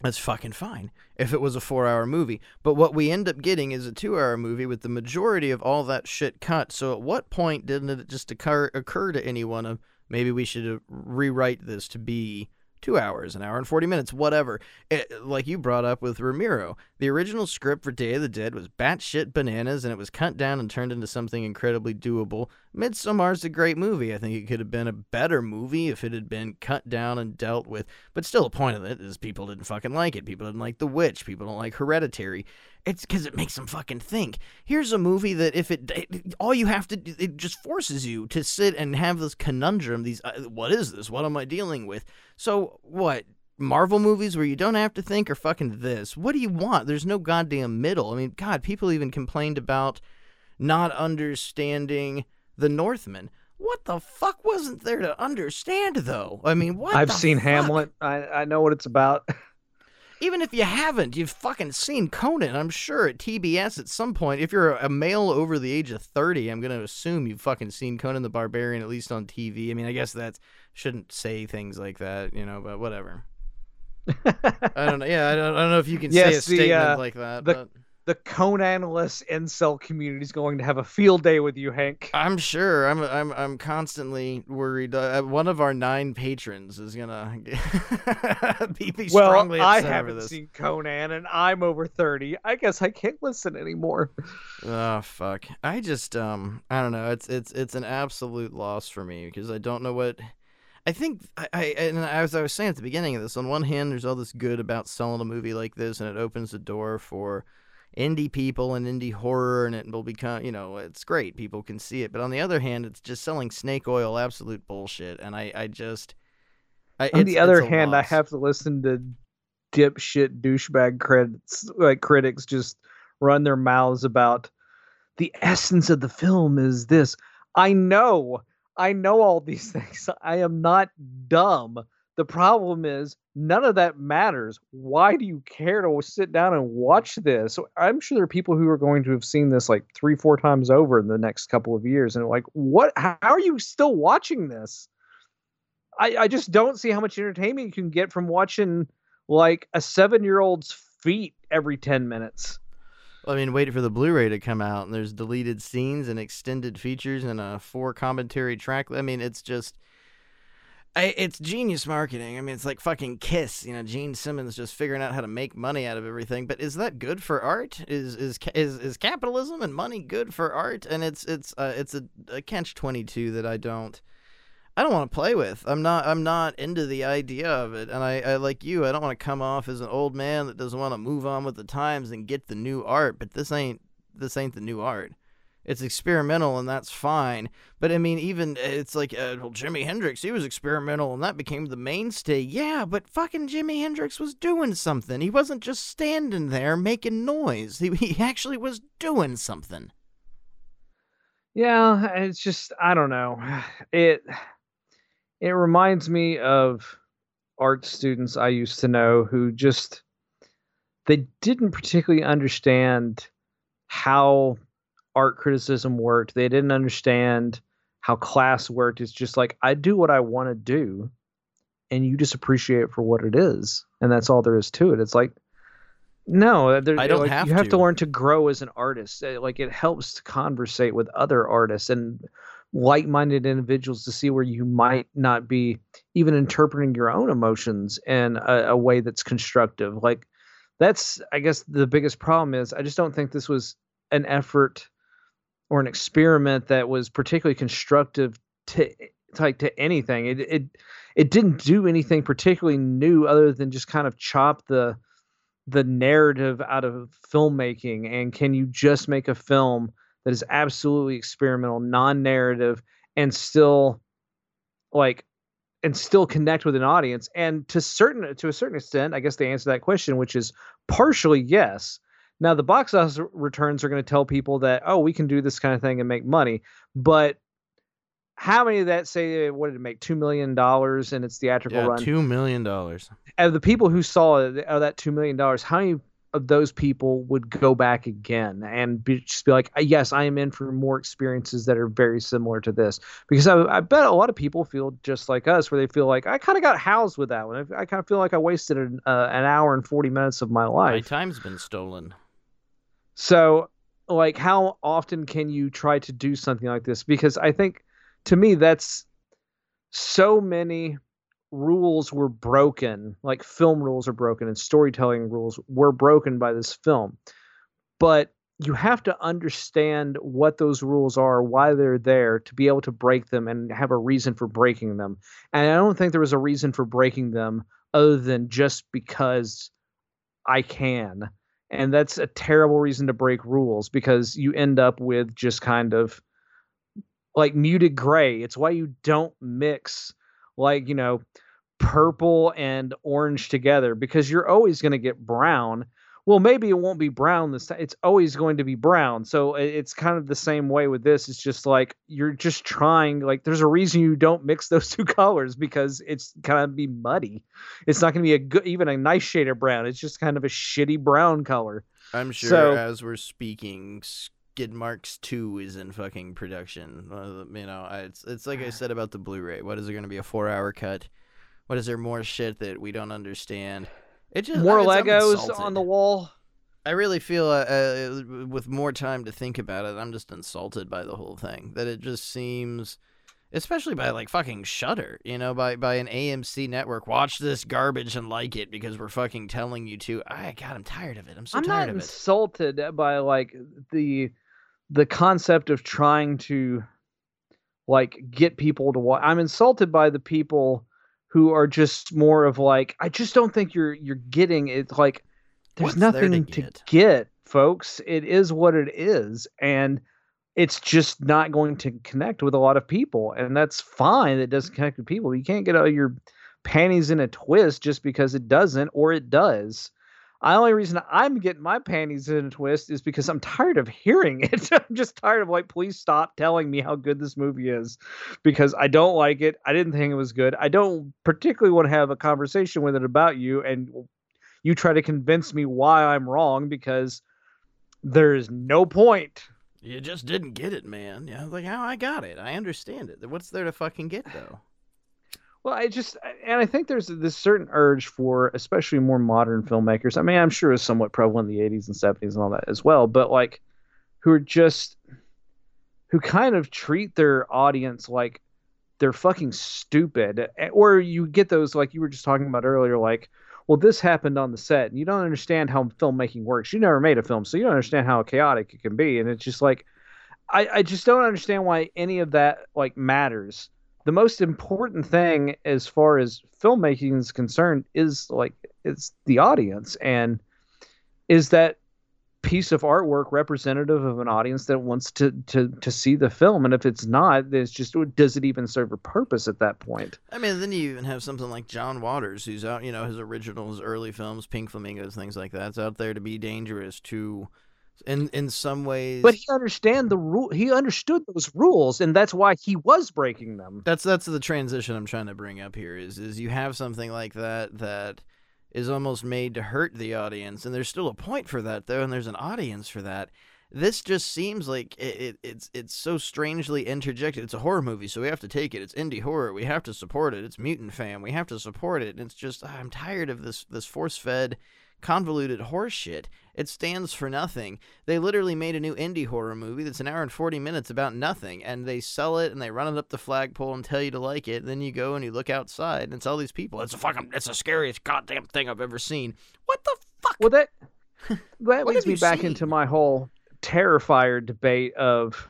that's fucking fine. If it was a four hour movie, but what we end up getting is a two hour movie with the majority of all that shit cut. So at what point didn't it just occur occur to anyone of maybe we should uh, rewrite this to be two hours, an hour and 40 minutes, whatever. It, like you brought up with Romero, the original script for Day of the Dead was batshit bananas and it was cut down and turned into something incredibly doable. Midsommar's a great movie. I think it could have been a better movie if it had been cut down and dealt with. But still, the point of it is people didn't fucking like it. People didn't like The Witch. People don't like Hereditary. It's because it makes them fucking think. Here's a movie that if it, it, all you have to, do- it just forces you to sit and have this conundrum. These, uh, what is this? What am I dealing with? So what? Marvel movies where you don't have to think or fucking this. What do you want? There's no goddamn middle. I mean, God, people even complained about not understanding the Northman. What the fuck wasn't there to understand though? I mean, what? I've seen fuck? Hamlet. I, I know what it's about. Even if you haven't, you've fucking seen Conan. I'm sure at TBS at some point. If you're a male over the age of 30, I'm gonna assume you've fucking seen Conan the Barbarian at least on TV. I mean, I guess that shouldn't say things like that, you know, but whatever. I don't know. Yeah, I don't, I don't know if you can say a the, statement uh, like that, the- but the Conanless incel community is going to have a field day with you, Hank. I'm sure. I'm I'm I'm constantly worried. Uh, one of our nine patrons is gonna be, be Well, strongly I upset over haven't this. seen Conan, and I'm over thirty. I guess I can't listen anymore. Oh fuck! I just um I don't know. It's it's it's an absolute loss for me because I don't know what. I think I, I and as I was saying at the beginning of this, on one hand, there's all this good about selling a movie like this, and it opens the door for indie people and indie horror, and it will become you know it's great. People can see it, but on the other hand, it's just selling snake oil, absolute bullshit. And I I just I, On the other hand, I have to listen to dipshit douchebag critics, like critics, just run their mouths about the essence of the film is this. I know, I know all these things. I am not dumb. The problem is none of that matters. Why do you care to sit down and watch this? So I'm sure there are people who are going to have seen this like three, four times over in the next couple of years, and like, what? How are you still watching this? I, I just don't see how much entertainment you can get from watching like a seven year old's feet every 10 minutes. I mean, wait for the Blu-ray to come out, and there's deleted scenes and extended features and a four commentary track. I mean, it's just, I, it's genius marketing. I mean, it's like fucking Kiss. You know, Gene Simmons just figuring out how to make money out of everything. But is that good for art? Is is is is capitalism and money good for art? And it's it's uh, it's a, a catch twenty two that I don't. I don't want to play with. I'm not. I'm not into the idea of it. And I, I like you. I don't want to come off as an old man that doesn't want to move on with the times and get the new art. But this ain't. This ain't the new art. It's experimental and that's fine. But I mean, even it's like, uh, well, Jimi Hendrix, he was experimental and that became the mainstay. Yeah, but fucking Jimi Hendrix was doing something. He wasn't just standing there making noise. He, he actually was doing something. Yeah, it's just I don't know. It it reminds me of art students I used to know who just they didn't particularly understand how art criticism worked. They didn't understand how class worked. It's just like I do what I want to do and you just appreciate it for what it is. And that's all there is to it. It's like no, there, I don't like, have you have to. to learn to grow as an artist. Uh, Like it helps to conversate with other artists and like-minded individuals to see where you might not be even interpreting your own emotions in a, a way that's constructive. Like that's, I guess, the biggest problem is I just don't think this was an effort or an experiment that was particularly constructive to like to anything. It it it didn't do anything particularly new other than just kind of chop the the narrative out of filmmaking and can you just make a film that is absolutely experimental non-narrative and still like and still connect with an audience and to certain to a certain extent i guess they answer to that question which is partially yes now the box office returns are going to tell people that oh we can do this kind of thing and make money but how many of that say what did it make two million dollars in its theatrical Yeah, run two million dollars. of the people who saw it, of that two million dollars, how many of those people would go back again and be, just be like, "Yes, I am in for more experiences that are very similar to this"? Because I, I bet a lot of people feel just like us, where they feel like I kind of got housed with that one. I, I kind of feel like I wasted an, uh, an hour and forty minutes of my life. My time's been stolen. So, like, how often can you try to do something like this? Because I think, to me, that's so many rules were broken, like film rules are broken and storytelling rules were broken by this film. But you have to understand what those rules are, why they're there, to be able to break them and have a reason for breaking them. And I don't think there was a reason for breaking them other than just because I can. And that's a terrible reason to break rules because you end up with just kind of like muted gray. It's why you don't mix like, you know, purple and orange together because you're always going to get brown. Well, maybe it won't be brown this time. It's always going to be brown. So it's kind of the same way with this. It's just like you're just trying like there's a reason you don't mix those two colors because it's kind of be muddy. It's not going to be a good even a nice shade of brown. It's just kind of a shitty brown color. I'm sure So- as we're speaking, Skid Marks Two is in fucking production. Uh, you know, it's it's like I said about the Blu-ray. What is it going to be a four-hour cut? What is there more shit that we don't understand? It just More I- it's- Legos on the wall. I really feel uh, uh, with more time to think about it, I'm just insulted by the whole thing. That it just seems, especially by like fucking Shudder, you know, by by an AMC network. Watch this garbage and like it because we're fucking telling you to. I God, I'm tired of it. I'm so I'm tired not of it. insulted by like the the concept of trying to like get people to watch. I'm insulted by the people who are just more of like I just don't think you're you're getting it like there's What's there to nothing to get? get, folks. It is what it is and it's just not going to connect with a lot of people and that's fine it doesn't connect with people. You can't get all your panties in a twist just because it doesn't or it does. The only reason I'm getting my panties in a twist is because I'm tired of hearing it. I'm just tired of like, please stop telling me how good this movie is because I don't like it. I didn't think it was good. I don't particularly want to have a conversation with it about you and you try to convince me why I'm wrong because there's no point. You just didn't get it, man. Yeah, like how I got it. I understand it. What's there to fucking get though? Well, I just and I think there's this certain urge for especially more modern filmmakers. I mean, I'm sure it's somewhat prevalent in the 80s and 70s and all that as well, but like who are just who kind of treat their audience like they're fucking stupid. Or you get those like you were just talking about earlier like well, this happened on the set, and you don't understand how filmmaking works. You never made a film, so you don't understand how chaotic it can be. And it's just like, I, I just don't understand why any of that like matters the most important thing as far as filmmaking is concerned is like it's the audience and is that piece of artwork representative of an audience that wants to to to see the film and if it's not it's just does it even serve a purpose at that point I mean, then you even have something like John Waters, who's out, you know, his originals, early films, Pink Flamingos, things like that. It's out there to be dangerous to, in in some ways. but he understand the rule he understood those rules and that's why he was breaking them that's that's the transition I'm trying to bring up here. Is is you have something like that that is almost made to hurt the audience, and there's still a point for that though, and there's an audience for that. This just seems like it, it, it's it's so strangely interjected. It's a horror movie, so we have to take it. It's indie horror. We have to support it. It's mutant fam. We have to support it. And it's just ah, I'm tired of this this force fed, convoluted horseshit. It stands for nothing. They literally made a new indie horror movie that's an hour and 40 minutes about nothing, and they sell it and they run it up the flagpole and tell you to like it. Then you go and you look outside and it's all these people. It's a fucking, it's the scariest goddamn thing I've ever seen. What the fuck? Well, that that leads me back seen? into my whole Terrifier debate of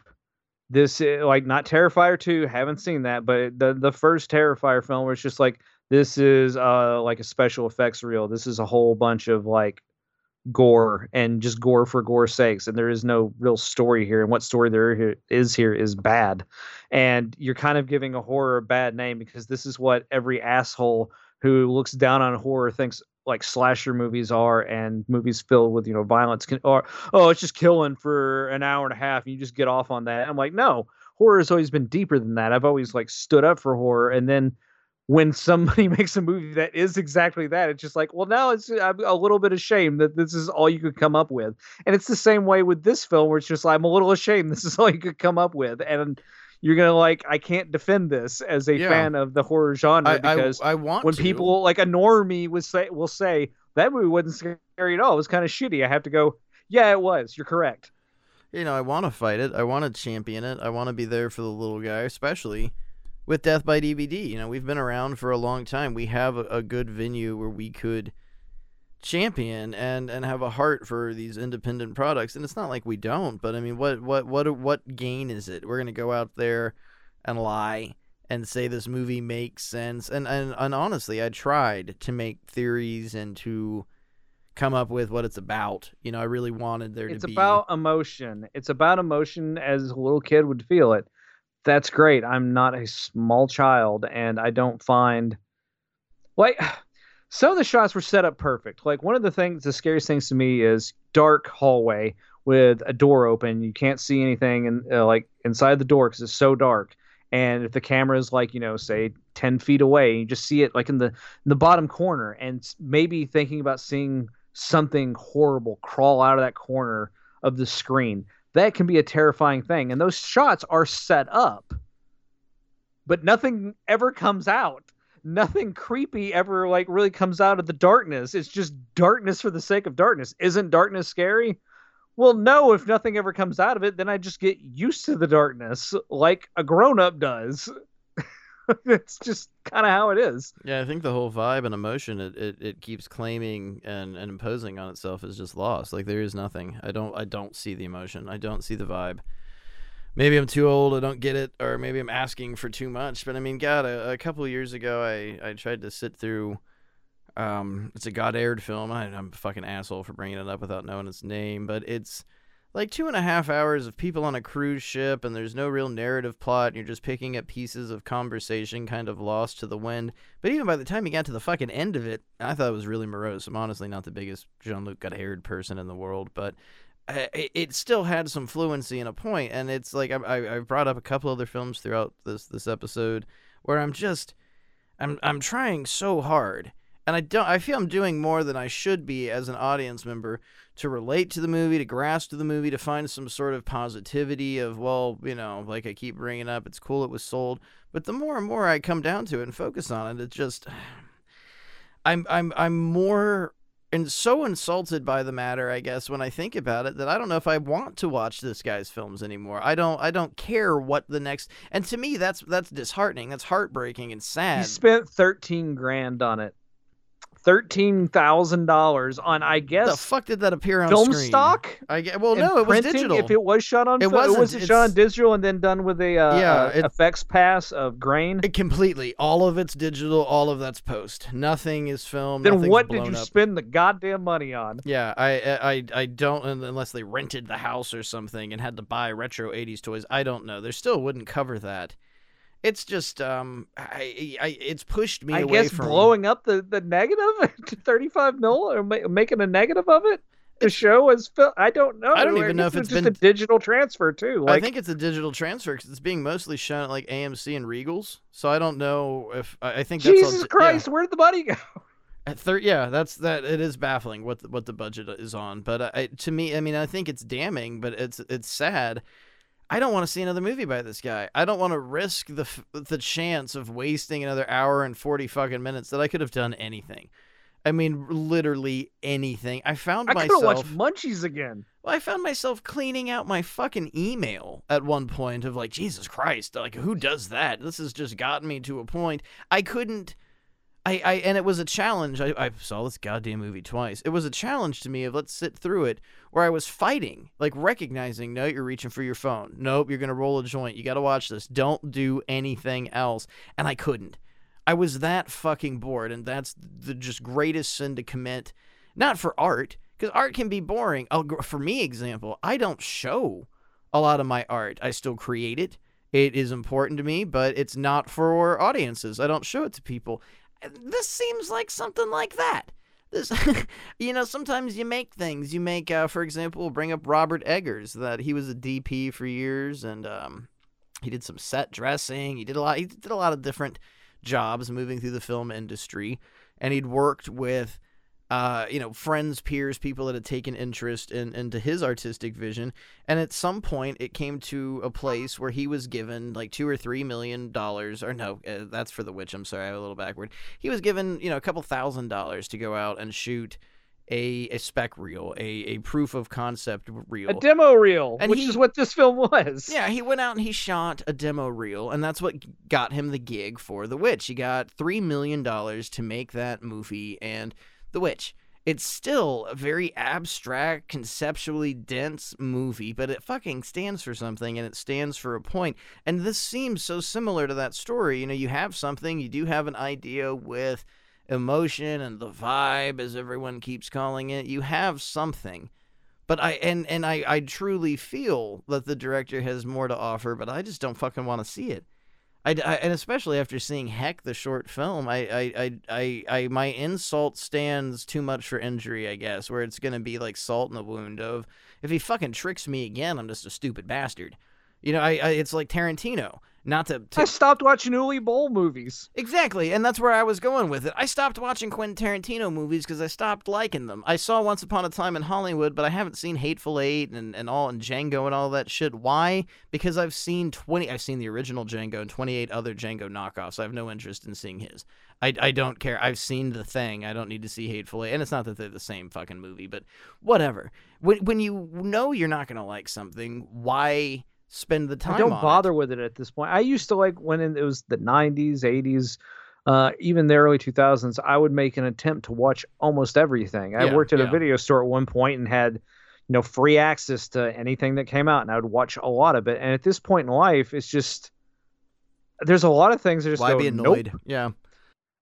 this, uh, like not Terrifier two, haven't seen that, but the the first Terrifier film where it's just like this is uh like a special effects reel. This is a whole bunch of like gore and just gore for gore's sakes, and there is no real story here. And what story there here is here is bad, and you're kind of giving a horror a bad name because this is what every asshole who looks down on horror thinks like slasher movies are and movies filled with you know violence can or oh it's just killing for an hour and a half and you just get off on that i'm like no horror has always been deeper than that i've always like stood up for horror and then when somebody makes a movie that is exactly that it's just like well now it's uh, i'm a little bit ashamed that this is all you could come up with and it's the same way with this film where it's just like, i'm a little ashamed this is all you could come up with and you're gonna like i can't defend this as a Yeah. fan of the horror genre I, because I, I want when to. people like a normie will say will say that movie wasn't scary at all. It was kind of shitty. I have to go, yeah, it was. You're correct. you know, I want to fight it. I want to champion it. I want to be there for the little guy, especially with Death by DVD. You know, we've been around for a long time. We have a, a good venue where we could champion and and have a heart for these independent products and it's not like we don't but i mean what what what what gain is it we're going to go out there and lie and say this movie makes sense and and, and honestly i tried to make theories and to come up with what it's about you know i really wanted there it's to be It's about emotion. It's about emotion as a little kid would feel it. That's great. I'm not a small child, and I don't find like some of the shots were set up perfect. Like one of the things, the scariest things to me is dark hallway with a door open. You can't see anything, and uh, like inside the door because it's so dark. And if the camera is like you know, say ten feet away, you just see it like in the in the bottom corner, and maybe thinking about seeing something horrible crawl out of that corner of the screen. That can be a terrifying thing. And those shots are set up, but nothing ever comes out. Nothing creepy ever like really comes out of the darkness. It's just darkness for the sake of darkness. Isn't darkness scary? Well, no, if nothing ever comes out of it, then I just get used to the darkness like a grown up does. it's just kind of how it is. Yeah, I think the whole vibe and emotion it, it, it keeps claiming and, and imposing on itself is just lost. Like there is nothing. I don't I don't see the emotion. I don't see the vibe. Maybe I'm too old. I don't get it, or maybe I'm asking for too much. But I mean, God, a, a couple years ago, I I tried to sit through. Um, it's a Godard film. I, I'm a fucking asshole for bringing it up without knowing its name, but it's like two and a half hours of people on a cruise ship, and there's no real narrative plot. And you're just picking up pieces of conversation, kind of lost to the wind. But even by the time you got to the fucking end of it, I thought it was really morose. I'm honestly not the biggest Jean-Luc Godard person in the world, but it, still had some fluency and a point. And it's like I've brought up a couple other films throughout this this episode where I'm just I'm I'm trying so hard, and I don't I feel I'm doing more than I should be as an audience member to relate to the movie, to grasp to the movie, to find some sort of positivity of well, you know, like I keep bringing up, it's cool it was sold. But the more and more I come down to it and focus on it, it just I'm I'm I'm more and so insulted by the matter, I guess, when I think about it, that I don't know if I want to watch this guy's films anymore. I don't I don't care what the next and to me that's that's disheartening. That's heartbreaking and sad. He spent 13 grand on it. $13,000 on I guess the fuck did that appear on film screen? stock? I get, well, no, it was printing, digital. If it was shot on It film, wasn't, was it shot on digital and then done with a uh, Yeah, uh, it's- effects pass of grain? It completely. All of it's digital. All of that's post. Nothing is filmed. Then what did you up. spend the goddamn money on? Yeah, I, I I don't unless they rented the house or something and had to buy retro '80s toys. I don't know. They still wouldn't cover that. It's just um, I, I it's pushed me I away guess from blowing up the, the negative to 35 mil or ma- making a negative of it to show as film. I don't know. I don't even know if it's just been- a digital transfer too. Like I think it's a digital transfer because it's being mostly shown at like AMC and Regals. So I don't know if I, I think that's all Jesus Christ, Yeah. where did the money go? At thir- yeah, that's that. It is baffling what the, what the budget is on, but I, to me, I mean, I think it's damning, but it's it's sad. I don't want to see another movie by this guy. I don't want to risk the the chance of wasting another hour and forty fucking minutes that I could have done anything. I mean, literally anything. I found I could have myself. watched Munchies again. Well, I found myself cleaning out my fucking email at one point of like, Jesus Christ, like who does that? This has just gotten me to a point I couldn't. I, I and it was a challenge. I, I saw this goddamn movie twice. It was a challenge to me of let's sit through it where I was fighting, like recognizing, no, you're reaching for your phone. Nope, you're gonna roll a joint. You gotta watch this. Don't do anything else. And I couldn't. I was that fucking bored, and that's the just greatest sin to commit. Not for art, because art can be boring. I'll, for me, example, I don't show a lot of my art. I still create it. It is important to me, but it's not for audiences. I don't show it to people. This seems like something like that. This, you know, sometimes you make things. You make, uh, for example, bring up Robert Eggers, that he was a DP for years, and um, he did some set dressing. He did a lot. He did a lot of different jobs moving through the film industry, and he'd worked with, uh, you know, friends, peers, people that had taken interest in into his artistic vision. And at some point, it came to a place where he was given like two or three million dollars, or no, uh, that's for the witch. I'm sorry, I'm a little backward. He was given, you know, a couple thousand dollars to go out and shoot. A, a spec reel, a, a proof of concept reel. A demo reel, And which he- is what this film was. Yeah, he went out and he shot a demo reel, and that's what got him the gig for The Witch. He got $3 million to make that movie and The Witch. it's still a very abstract, conceptually dense movie, but it fucking stands for something and it stands for a point. And this seems so similar to that story. You know, you have something, you do have an idea with emotion and the vibe, as everyone keeps calling it. You have something. But I and and I, I truly feel that the director has more to offer, but I just don't fucking want to see it. I, I, and especially after seeing Heck, the short film, I, I, I, I, I, my insult stands too much for injury, I guess, where it's gonna be like salt in the wound of if he fucking tricks me again, I'm just a stupid bastard. You know, I, I it's like Tarantino. Not to, to I stopped watching Uwe Boll movies. Exactly, and that's where I was going with it. I stopped watching Quentin Tarantino movies because I stopped liking them. I saw Once Upon a Time in Hollywood, but I haven't seen Hateful Eight and, and all and Django and all that shit. Why? Because I've seen twenty. I've seen the original Django and twenty eight other Django knockoffs. I have no interest in seeing his. I, I don't care. I've seen the thing. I don't need to see Hateful Eight, and it's not that they're the same fucking movie, but whatever. When when you know you're not gonna like something, why? Spend the time. I don't on bother it. with it at this point. I used to like when it was the 90s, 80s, uh, even the early 2000s. I would make an attempt to watch almost everything. I Yeah, worked at yeah. a video store at one point and had, you know, free access to anything that came out, and I would watch a lot of it. And at this point in life, it's just there's a lot of things that just Why go, be "Nope." annoyed? Yeah.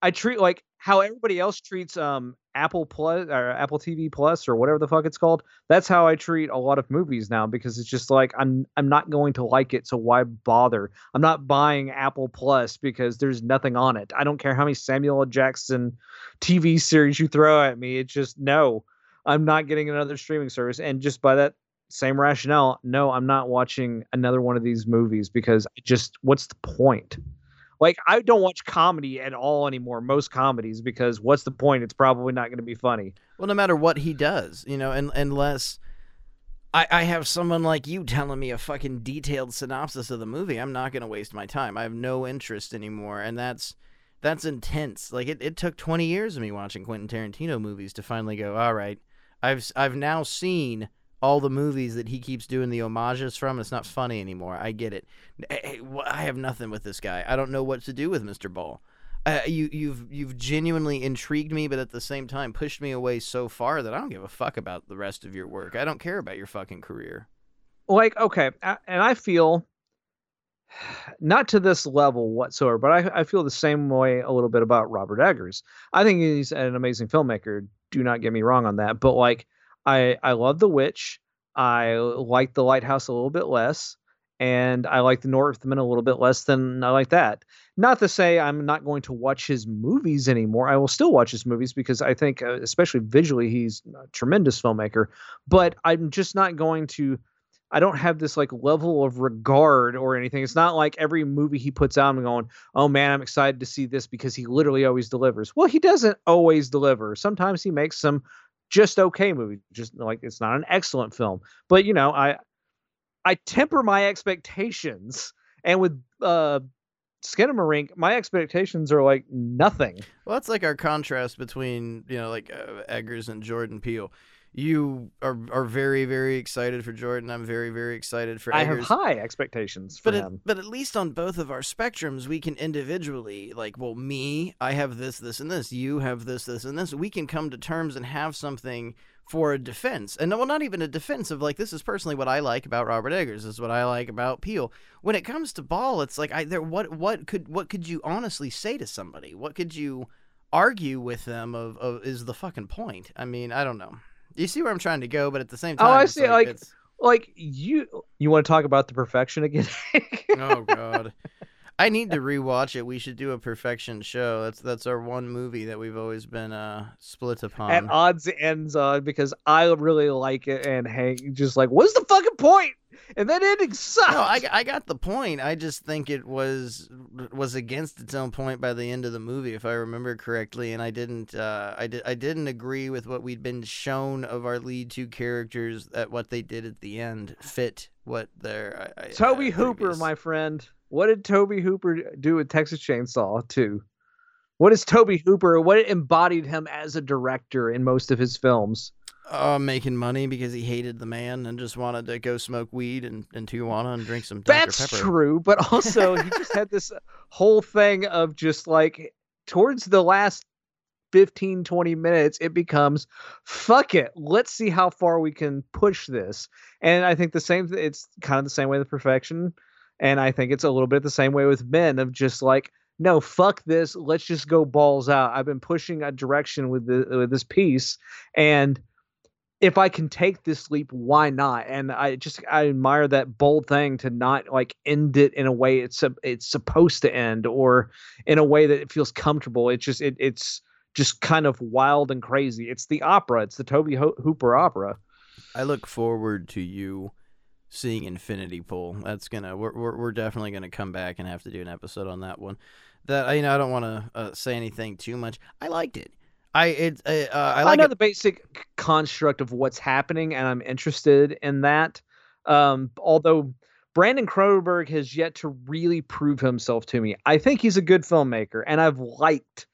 I treat like how everybody else treats um Apple Plus or Apple TV Plus or whatever the fuck it's called. That's how I treat a lot of movies now because it's just like I'm I'm not going to like it, so why bother? I'm not buying Apple Plus because there's nothing on it. I don't care how many Samuel. Jackson TV series you throw at me. It's just no. I'm not getting another streaming service and just by that same rationale, no, I'm not watching another one of these movies because just what's the point? Like I don't watch comedy at all anymore. Most comedies because what's the point? It's probably not going to be funny. Well, no matter what he does, you know, and unless I, I have someone like you telling me a fucking detailed synopsis of the movie, I'm not gonna waste my time. I have no interest anymore, and that's that's intense. Like it, it took 20 years of me watching Quentin Tarantino movies to finally go, all right, I've I've now seen all the movies that he keeps doing the homages from. It's not funny anymore. I get it. I have nothing with this guy. I don't know what to do with Mr. Ball. Uh, you you've you've genuinely intrigued me, but at the same time pushed me away so far that I don't give a fuck about the rest of your work. I don't care about your fucking career. Like okay, and I feel not to this level whatsoever, but I, I feel the same way a little bit about Robert Eggers. I think he's an amazing filmmaker. Do not get me wrong on that, but like I I love The Witch. I like The Lighthouse a little bit less, and I like The Northman a little bit less than I like that. Not to say I'm not going to watch his movies anymore. I will still watch his movies because I think, uh, especially visually, he's a tremendous filmmaker. But I'm just not going to. I don't have this like level of regard or anything. It's not like every movie he puts out, I'm going, oh man, I'm excited to see this because he literally always delivers. Well, he doesn't always deliver. Sometimes he makes some just okay movie. Just like it's not an excellent film, but you know, I I temper my expectations, and with uh Skinamarink, my expectations are like nothing. Well, that's like our contrast between you know like uh, Eggers and Jordan Peele. You are are very very excited for Jordan. I'm very very excited for I have high expectations for but at, him. but at least on both of our spectrums, we can individually like, well, me, I have this, this, and this. You have this, this, and this. We can come to terms and have something for a defense, and well, not even a defense of like this is personally what I like about Robert Eggers. This is what I like about Peele. When it comes to Ball, it's like I there what what could what could you honestly say to somebody? What could you argue with them of, of is the fucking point? I mean, I don't know. You see where I'm trying to go, but at the same time, Oh, I see, like- it's- Like you, you want to talk about the perfection again? oh god i need to rewatch it we should do a perfection show that's that's our one movie that we've always been uh split upon at odds ends on because I really like it and Hank just like, what's the fucking point? And that ending sucks. no I, I got the point i just think it was was against its own point by the end of the movie if i remember correctly and i didn't uh i did i didn't agree with what we'd been shown of our lead two characters that what they did at the end fit what their I, I- Tobe uh, Hooper, previous- my friend. What did Tobe Hooper do with Texas Chainsaw 2? What is Tobe Hooper? What embodied him as a director in most of his films? Uh, making money because he hated the man and just wanted to go smoke weed and in Tijuana and drink some Dr. That's Pepper. true, but also he just had this whole thing of just like towards the last 15 20 minutes it becomes fuck it let's see how far we can push this and i think the same it's kind of the same way with perfection and i think it's a little bit the same way with men of just like no fuck this let's just go balls out i've been pushing a direction with the with this piece and if I can take this leap, why not? And I just I admire that bold thing to not like end it in a way it's it's supposed to end or in a way that it feels comfortable. It's just it it's just kind of wild and crazy. It's the opera. It's the Tobe Ho- Hooper opera. I look forward to you seeing Infinity Pool. That's gonna we're we're, we're definitely gonna come back and have to do an episode on that one. That you know I don't want to uh, say anything too much. I liked it. I it uh, uh, I I, like know it. the basic construct of what's happening, and I'm interested in that. Um, although Brandon Cronenberg has yet to really prove himself to me. I think he's a good filmmaker, and I've liked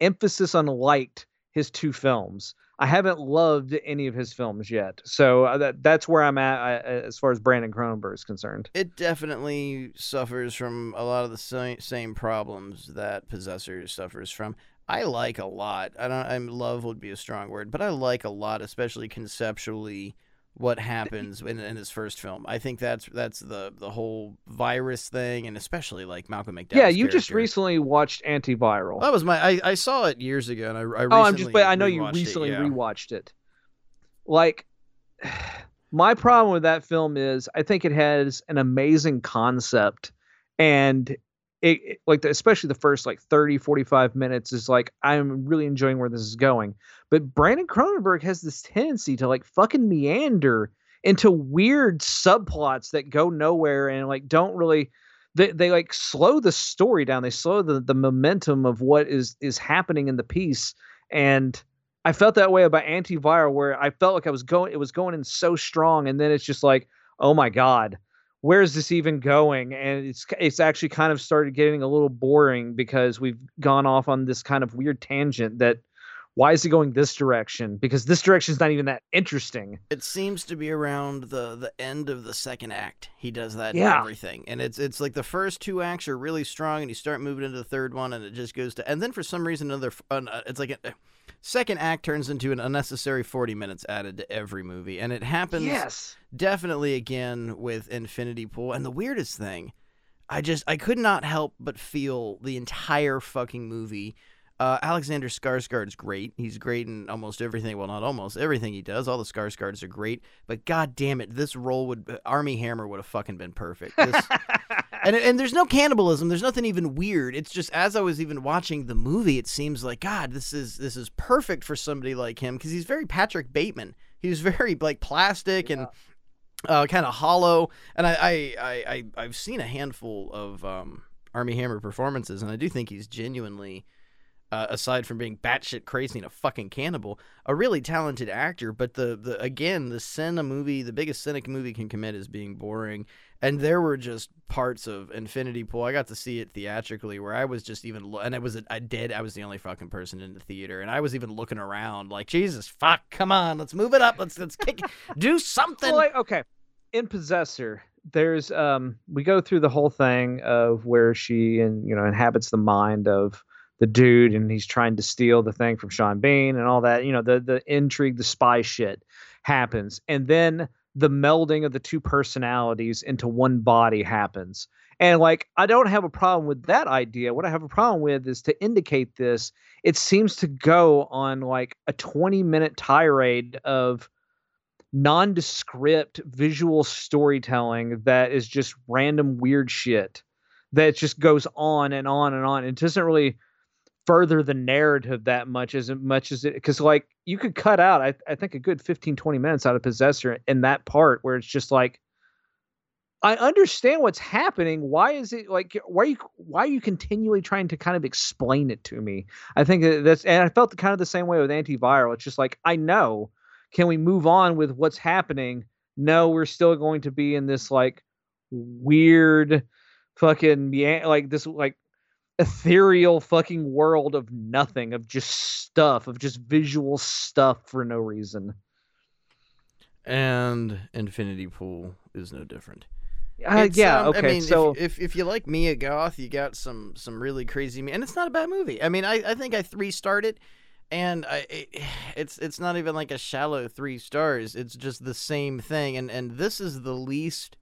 emphasis on liked his two films. I haven't loved any of his films yet, so uh, that that's where I'm at uh, as far as Brandon Cronenberg is concerned. it definitely suffers from a lot of the same, same problems that Possessor suffers from. I like a lot. I don't. I love would be a strong word, but I like a lot, especially conceptually, what happens in, in his first film. I think that's that's the the whole virus thing, and especially like Malcolm McDowell's yeah, you just recently watched Antiviral. That was my. I, I saw it years ago, and I. I recently oh, I'm just. But I know you rewatched it, recently yeah. rewatched it. Like, my problem with that film is I think it has an amazing concept, and it, it- like the, especially the first like 30 45 minutes is like i'm really enjoying where this is going. But brandon cronenberg has this tendency to like fucking meander into weird subplots that go nowhere and like don't really they, they like slow the story down. They slow the, the momentum of what is is happening in the piece. And i felt that way about antiviral where i felt like i was going it was going in so strong and then it's just like oh my god where is this even going and it's it's actually kind of started getting a little boring because we've gone off on this kind of weird tangent that why is he going this direction because this direction is not even that interesting It seems to be around the the end of the second act. He does that Yeah. in everything, and it's it's like the first two acts are really strong, and you start moving into the third one, and it just goes to. And then for some reason, another uh, it's like a, second act turns into an unnecessary forty minutes added to every movie, and it happens yes definitely again with Infinity Pool. And the weirdest thing, I just I could not help but feel the entire fucking movie. Uh, Alexander Skarsgård's great. He's great in almost everything. Well, not almost everything he does. All the Skarsgårds are great. But god damn it, this role would Armie Hammer would have fucking been perfect. This, and and there's no cannibalism. There's nothing even weird. It's just as I was even watching the movie, it seems like God, this is this is perfect for somebody like him because he's very Patrick Bateman. He's very like plastic and uh, kind of hollow. And I, I, I, I, I've seen a handful of um, Armie Hammer performances, and I do think he's genuinely, uh, aside from being batshit crazy and a fucking cannibal, a really talented actor. But the, the again, the sin a movie, the biggest a movie can commit is being boring. And there were just parts of Infinity Pool. I got to see it theatrically, where I was just even, and it was I did. I was the only fucking person in the theater, and I was even looking around like, Jesus, fuck, come on, let's move it up, let's let's kick, do something. Well, okay, in Possessor, there's um, we go through the whole thing of where she and you know inhabits the mind of the dude, and he's trying to steal the thing from Sean Bean and all that. You know, the the intrigue, the spy shit happens, and then the melding of the two personalities into one body happens. And like, I don't have a problem with that idea. What I have a problem with is to indicate this. It seems to go on like a 20 minute tirade of nondescript visual storytelling that is just random weird shit that just goes on and on and on. It doesn't really further the narrative that much as much as it because like you could cut out I, I think a good 15 20 minutes out of possessor in that part where it's just like i understand what's happening. Why is it like why are you why are you continually trying to kind of explain it to me? I think that that's and i felt kind of the same way with antiviral. It's just like i know. Can we move on with what's happening? No we're still going to be in this like weird fucking like this like ethereal fucking world of nothing of just stuff of just visual stuff for no reason And Infinity Pool is no different. Uh, yeah. um, okay. I mean, so if, if if you like Mia Goth, you got some some really crazy, and it's not a bad movie. I mean, I, I think I three starred it, and I it, it's it's not even like a shallow three stars. It's just the same thing, and and this is the least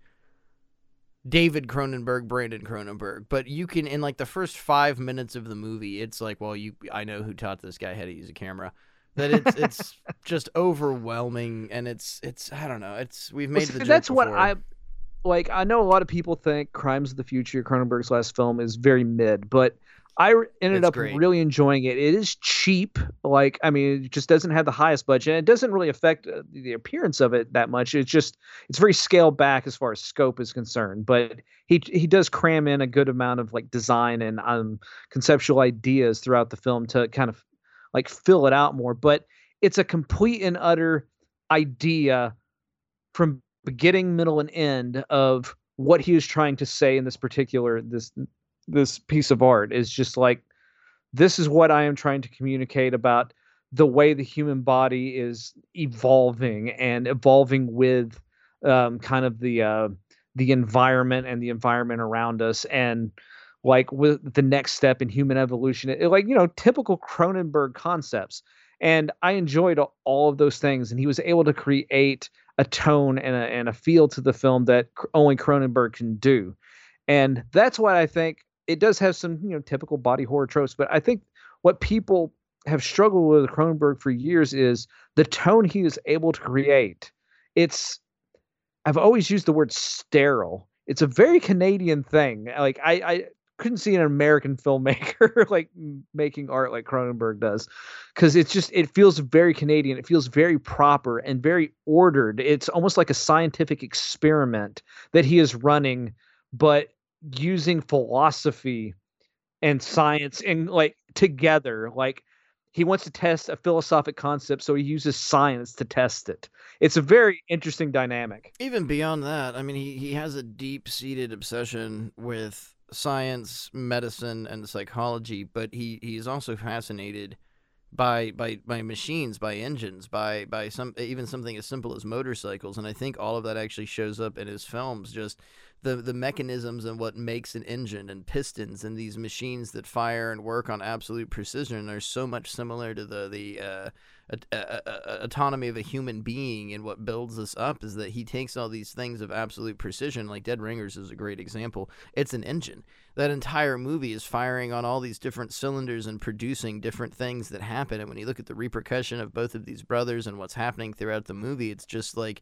David Cronenberg, Brandon Cronenberg. But you can in like the first five minutes of the movie, it's like, well, you I know who taught this guy how to use a camera. That it's it's just overwhelming, and it's it's I don't know. It's we've made see, the that's what. I like. I know a lot of people think Crimes of the Future, Cronenberg's last film, is very mid, but I ended It's up great. really enjoying it. It is cheap. Like, I mean, it just doesn't have the highest budget. It doesn't really affect uh, the appearance of it that much. It's just it's very scaled back as far as scope is concerned. But he he does cram in a good amount of like design and um conceptual ideas throughout the film to kind of like fill it out more. But it's a complete and utter idea from beginning, middle, and end of what he was trying to say in this particular this this piece of art is just like this is what I am trying to communicate about the way the human body is evolving and evolving with um, kind of the uh, the environment and the environment around us and like with the next step in human evolution it- like you know typical cronenberg concepts. And i enjoyed all of those things. And he was able to create a tone and a, and a feel to the film that only cronenberg can do. And that's what i think it does have some you know typical body horror tropes but i think what people have struggled with cronenberg for years is the tone he is able to create. It's i've always used the word sterile. It's a very canadian thing. Like i i couldn't see an american filmmaker like making art like cronenberg does because it's just it feels very canadian. It feels very proper and very ordered. It's almost like a scientific experiment that he is running but using philosophy and science and like together like he wants to test a philosophic concept so he uses science to test it it's a very interesting dynamic even beyond that, I mean, he, he has a deep seated obsession with science, medicine, and psychology, but he, he's also fascinated by by by machines, by engines, by by some even something as simple as motorcycles, and I think all of that actually shows up in his films. Just the the mechanisms and what makes an engine and pistons and these machines that fire and work on absolute precision are so much similar to the the uh, uh, uh, uh, autonomy of a human being and what builds us up is that he takes all these things of absolute precision like dead ringers is a great example. It's an engine. That entire movie is firing on all these different cylinders and producing different things that happen and when you look at the repercussion of both of these brothers and what's happening throughout the movie it's just like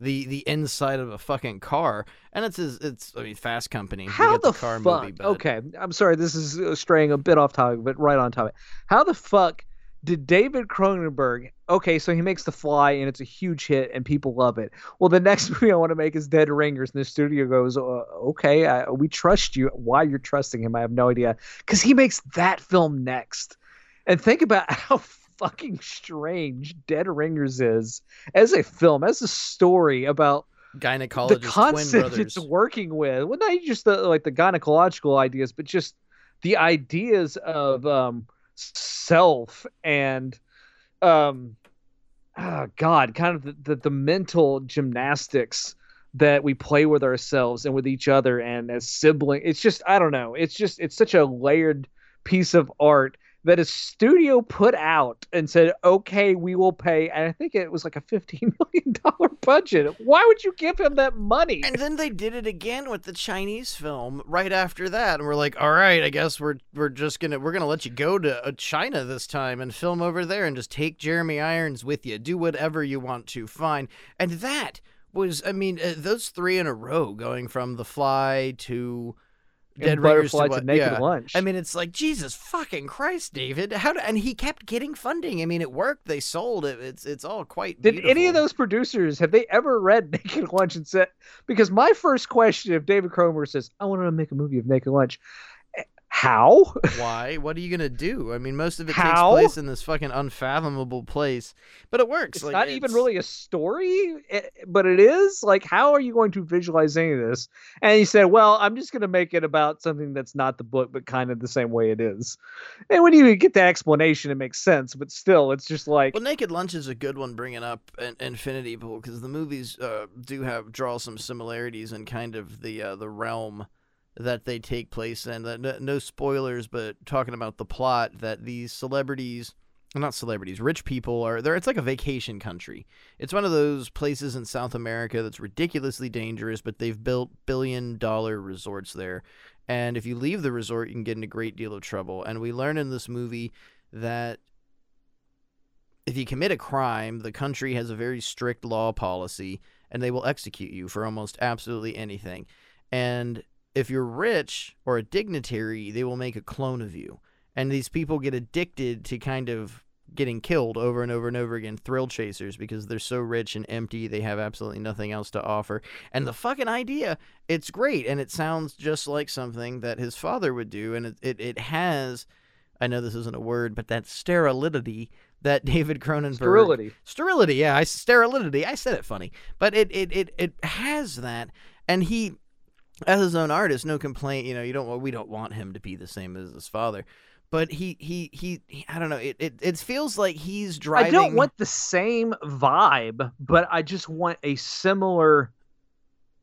the the inside of a fucking car and it's it's i mean fast company. How get the, car fuck? movie but okay i'm sorry this is uh, straying a bit off topic but right on topic. How the fuck did david cronenberg okay so he makes the fly and it's a huge hit and people love it. Well the next movie i want to make is dead ringers and the studio goes uh, okay I, we trust you. Why you're trusting him i have no idea. Because he makes that film next. And think about how fucking strange dead ringers is as a film as a story about gynecologist the twin concept brothers. it's working with. Well not just the like the gynecological ideas but just the ideas of um self and um oh god kind of the, the, the mental gymnastics that we play with ourselves and with each other and as sibling it's just i don't know it's just it's such a layered piece of art that a studio put out and said, "Okay, we will pay." And I think it was like a fifteen million dollar budget. Why would you give him that money? And then they did it again with the Chinese film right after that, and we're like, "All right, I guess we're we're just gonna we're gonna let you go to uh, China this time and film over there and just take Jeremy Irons with you. Do whatever you want to, fine." And that was, I mean, uh, those three in a row, going from The Fly to Dead to, Butterfly what, to Naked yeah. Lunch. I mean, it's like Jesus fucking Christ, David. How? Do, and he kept getting funding. I mean, it worked. They sold it. It's it's all quite. Did any of those producers have they ever read Naked Lunch and said? Because my first question, if David Cromer says, "I want to make a movie of Naked Lunch," How? Why? What are you gonna do? I mean, most of it How? takes place in this fucking unfathomable place, but it works. It's like, not even really a story, eh, but it is. Like, how are you going to visualize any of this? And he said, "Well, I'm just going to make it about something that's not the book, but kind of the same way it is." And when you get the explanation, it makes sense. But still, it's just like, Well, Naked Lunch is a good one bringing up in- Infinity Pool because the movies uh, do have draw some similarities in kind of the uh, the realm that they take place in. That no, no spoilers, but talking about the plot that these celebrities, not celebrities, rich people are there. It's like a vacation country. It's one of those places in South America that's ridiculously dangerous, but they've built billion dollar resorts there. And if you leave the resort, you can get in a great deal of trouble. And we learn in this movie that if you commit a crime, the country has a very strict law policy and they will execute you for almost absolutely anything. And if you're rich or a dignitary, they will make a clone of you. And these people get addicted to kind of getting killed over and over and over again, thrill chasers, because they're so rich and empty, they have absolutely nothing else to offer. And the fucking idea, it's great, and it sounds just like something that his father would do, and it, it, it has, I know this isn't a word, but that sterility that David Cronenberg sterility. sterility yeah i sterility i said it funny but it it it, it has that and he as his own artist no complaint you know you don't we don't want him to be the same as his father but he he he, he i don't know it, it it feels like he's driving I don't want the same vibe, but I just want a similar.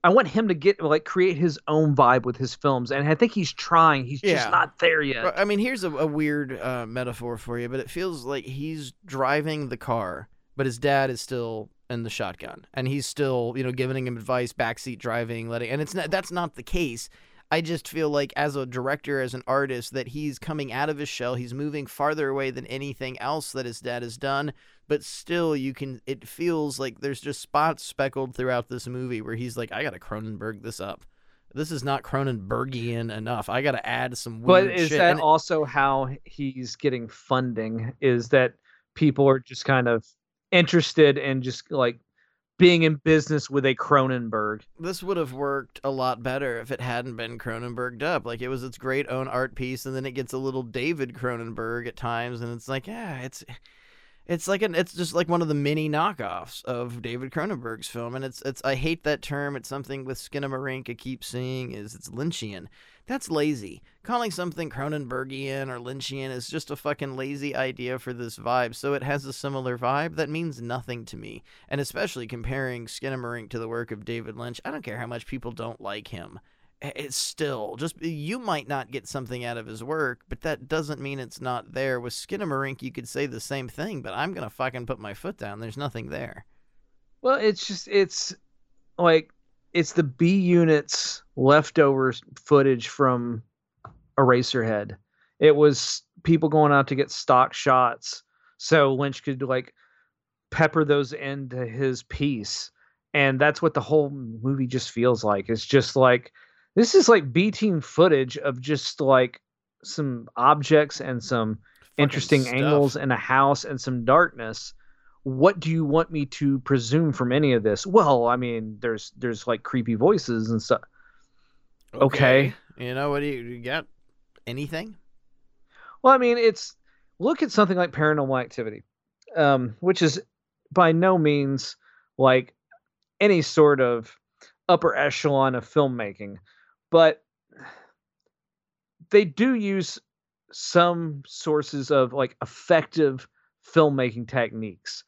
I want him to get like create his own vibe with his films, and I think he's trying. He's Yeah. just not there yet. I mean, here's a, a weird uh, metaphor for you, but it feels like he's driving the car, but his dad is still in the shotgun, and he's still, you know, giving him advice, backseat driving, letting, and it's not that's not the case. I just feel like as a director, as an artist, that he's coming out of his shell. He's moving farther away than anything else that his dad has done. But still, you can. It feels like there's just spots speckled throughout this movie where he's like, "I gotta Cronenberg this up. This is not Cronenbergian enough. I gotta add some But weird is shit." that And also how he's getting funding? Is that people are just kind of interested in just like being in business with a Cronenberg? this would have worked a lot better if it hadn't been Cronenberged up. Like it was its great own art piece, and then it gets a little David Cronenberg at times, and it's like, yeah, it's it's like an it's just like one of the mini knockoffs of David Cronenberg's film, and it's it's I hate that term. It's something with Skinamarink I keep seeing is it's Lynchian. That's lazy. Calling something Cronenbergian or Lynchian is just a fucking lazy idea for this vibe. So it has a similar vibe that means nothing to me. And especially comparing Skinamarink to the work of David Lynch, I don't care how much people don't like him. It's still just you might not get something out of his work, but that doesn't mean it's not there. With Skinamarink, you could say the same thing, but I'm gonna fucking put my foot down. There's nothing there. Well, it's just it's like it's the B unit's leftover footage from Eraserhead. It was people going out to get stock shots so Lynch could like pepper those into his piece. And that's what the whole movie just feels like. It's just like this is like B team footage of just like some objects and some Fucking interesting stuff. angles and a house and some darkness what do you want me to presume from any of this well i mean there's there's like creepy voices and stuff okay. You know what? Do you, you got anything? well i mean it's look at something like paranormal activity um which is by no means like any sort of upper echelon of filmmaking but they do use some sources of like effective filmmaking techniques.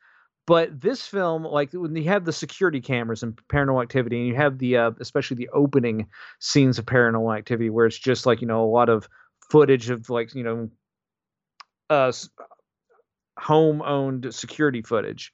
But this film like when you have the security cameras and paranormal activity and you have the uh, especially the opening scenes of paranormal activity where it's just like you know a lot of footage of like you know uh home owned security footage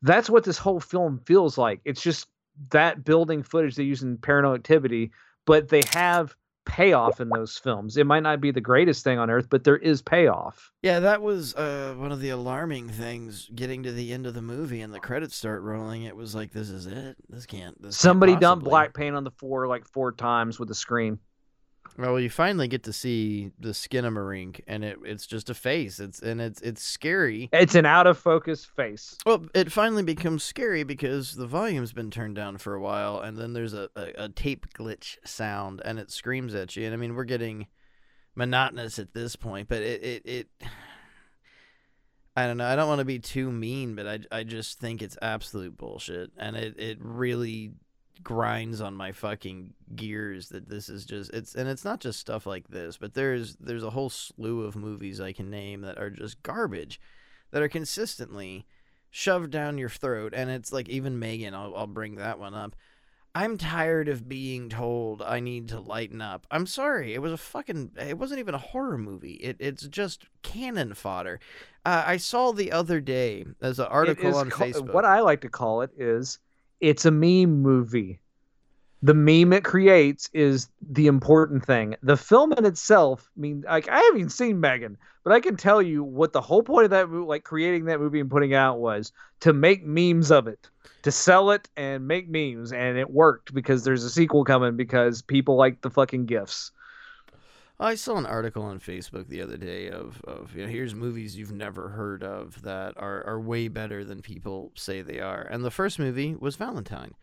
that's what this whole film feels like. It's just that building footage they use in paranormal activity but they have payoff in those films it might not be the greatest thing on earth but there is payoff Yeah, that was uh, one of the alarming things. Getting to the end of the movie and the credits start rolling, it was like, "This is it. This can't." This can't somebody dumped black paint on the floor like four times with a screen Well, you finally get to see the skin of Skinamarink, and it it's just a face. It's and it's it's scary. it's an out of focus face Well, it finally becomes scary because the volume's been turned down for a while, and then there's a, a, a tape glitch sound, and it screams at you. And I mean, we're getting monotonous at this point, but it it, it I don't know. I don't want to be too mean, but I, I just think it's absolute bullshit, and it, it really grinds on my fucking gears that this is just it's and it's not just stuff like this, but there's there's a whole slew of movies I can name that are just garbage, that are consistently shoved down your throat, and it's like even Megan, I'll I'll bring that one up. I'm tired of being told I need to lighten up. I'm sorry, it was a fucking. It wasn't even a horror movie. It, it's just cannon fodder. Uh, I saw the other day as an article on ca- Facebook. What I like to call it is it's a meme movie. The meme it creates is the important thing. The film in itself, I mean, like I haven't even seen Megan, but I can tell you what the whole point of that like creating that movie and putting out, was to make memes of it, to sell it and make memes, and it worked because there's a sequel coming because people like the fucking gifs. I saw an article on Facebook the other day of, of you know, here's movies you've never heard of that are, are way better than people say they are. And the first movie was Valentine.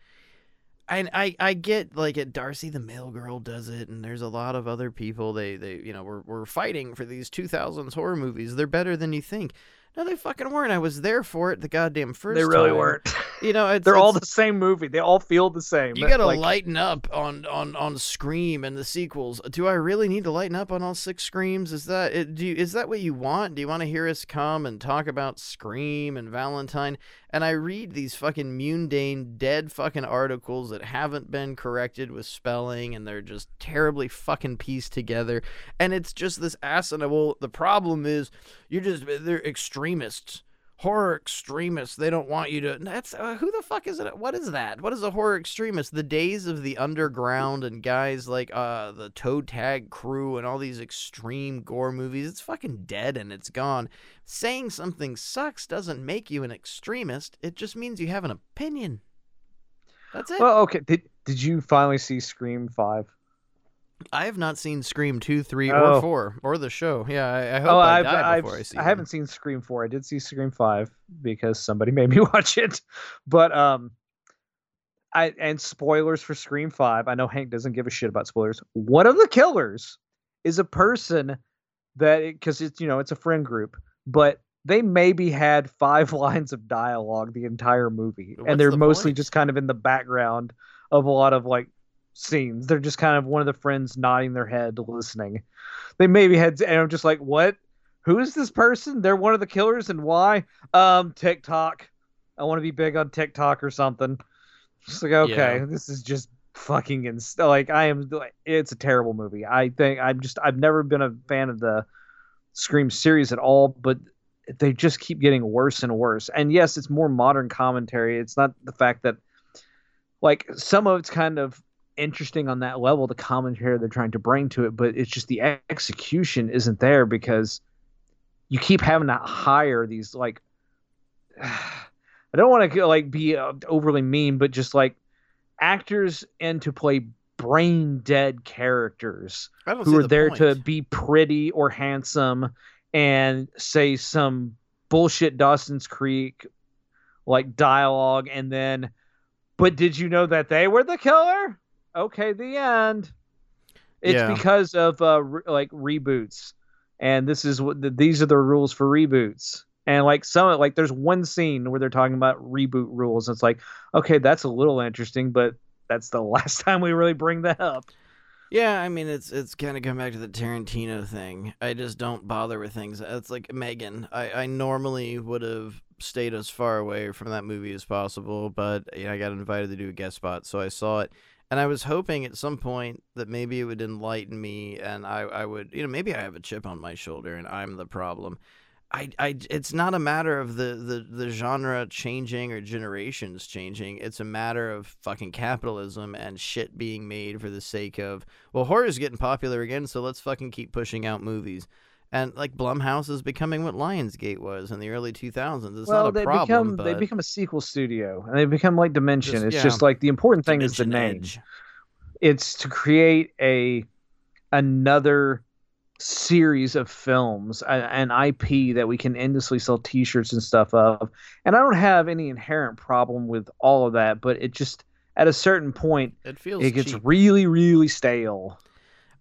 And I, I get like it Darcy the Mail Girl does it and there's a lot of other people they, they you know we're, we're fighting for these 2000s horror movies. They're better than you think. No, they fucking weren't. I was there for it the goddamn first they really time. weren't. You know, it's, They're all the same movie. They all feel the same. you gotta Like, lighten up on on on Scream and the sequels. Do I really need to lighten up on all six Screams? Is that it, do you, is that what you want? Do you want to hear us come and talk about Scream and Valentine? And I read these fucking mundane, dead fucking articles that haven't been corrected with spelling, and they're just terribly fucking pieced together. And it's just this asinine. Well, the problem is you're just they're extremists horror extremists. They don't want you to. That's uh, who the fuck is it? What is that? What is a horror extremist? The days of the underground and guys like uh the Toe Tag Crew and all these extreme gore movies. It's fucking dead and it's gone. Saying something sucks doesn't make you an extremist. It just means you have an opinion. That's it. Well, okay. Did Did you finally see Scream Five? I have not seen Scream two, three, Oh. or four, or the show. Yeah, I, I hope oh, I I've, die I've, before I see. I them. haven't seen Scream Four. I did see Scream Five because somebody made me watch it. But um, I and spoilers for Scream Five. I know Hank doesn't give a shit about spoilers. One of the killers is a person that because it's you know it's a friend group, but they maybe had five lines of dialogue the entire movie, What's and they're the mostly point? just kind of in the background of a lot of like scenes. They're just kind of one of the friends nodding their head, listening. They maybe had, and I'm just like, what? Who is this person? They're one of the killers, and why? Um, TikTok. I want to be big on TikTok or something. Just like, okay, Yeah. this is just fucking ins- like I am. It's a terrible movie. I think I'm just. I've never been a fan of the Scream series at all, but they just keep getting worse and worse. And yes, it's more modern commentary. It's not the fact that like some of it's kind of interesting on that level, the commentary they're trying to bring to it, but it's just the execution isn't there because you keep having to hire these like I don't want to like be uh, overly mean, but just like actors and to play brain dead characters who are the there to be pretty or handsome and say some bullshit Dawson's Creek like dialogue and then but did you know that they were the killer? Okay, the end. It's Yeah. because of uh re- like reboots. And this is what the, these are the rules for reboots. And like some like there's one scene where they're talking about reboot rules. It's like, okay, that's a little interesting, but that's the last time we really bring that up. Yeah, I mean it's it's kind of come back to the Tarantino thing. I just don't bother with things. It's like Megan. I I normally would have stayed as far away from that movie as possible, but you know, I got invited to do a guest spot, so I saw it, and I was hoping at some point that maybe it would enlighten me, and I I would you know maybe I have a chip on my shoulder and I'm the problem. I, I, it's not a matter of the, the, the genre changing or generations changing. It's a matter of fucking capitalism and shit being made for the sake of, well, horror's getting popular again, so let's fucking keep pushing out movies. And like Blumhouse is becoming what Lionsgate was in the early 2000s. It's well, not a they problem, become but they become a sequel studio, and they become like Dimension. Just- it's yeah. just like the important thing is the Dimension name. Edge. It's to create a another series of films, a- an IP that we can endlessly sell T-shirts and stuff of. And I don't have any inherent problem with all of that, but it just at a certain point It feels it gets cheap. really, really stale.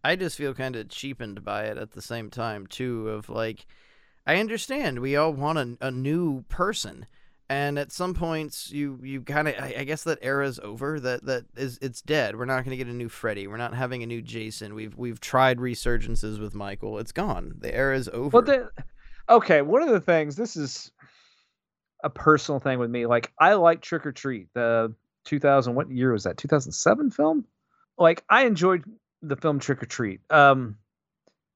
I just feel kind of cheapened by it at the same time too. Of like, I understand we all want a, a new person, and at some points you you kind of I, I guess that era's over. That that is it's dead. We're not going to get a new Freddy. We're not having a new Jason. We've we've tried resurgences with Michael. It's gone. The era is over. Well, then, okay. One of the things. This is a personal thing with me. Like I like Trick or Treat. The 2000. What year was that? 2007 film. Like I enjoyed the film Trick or Treat. Um,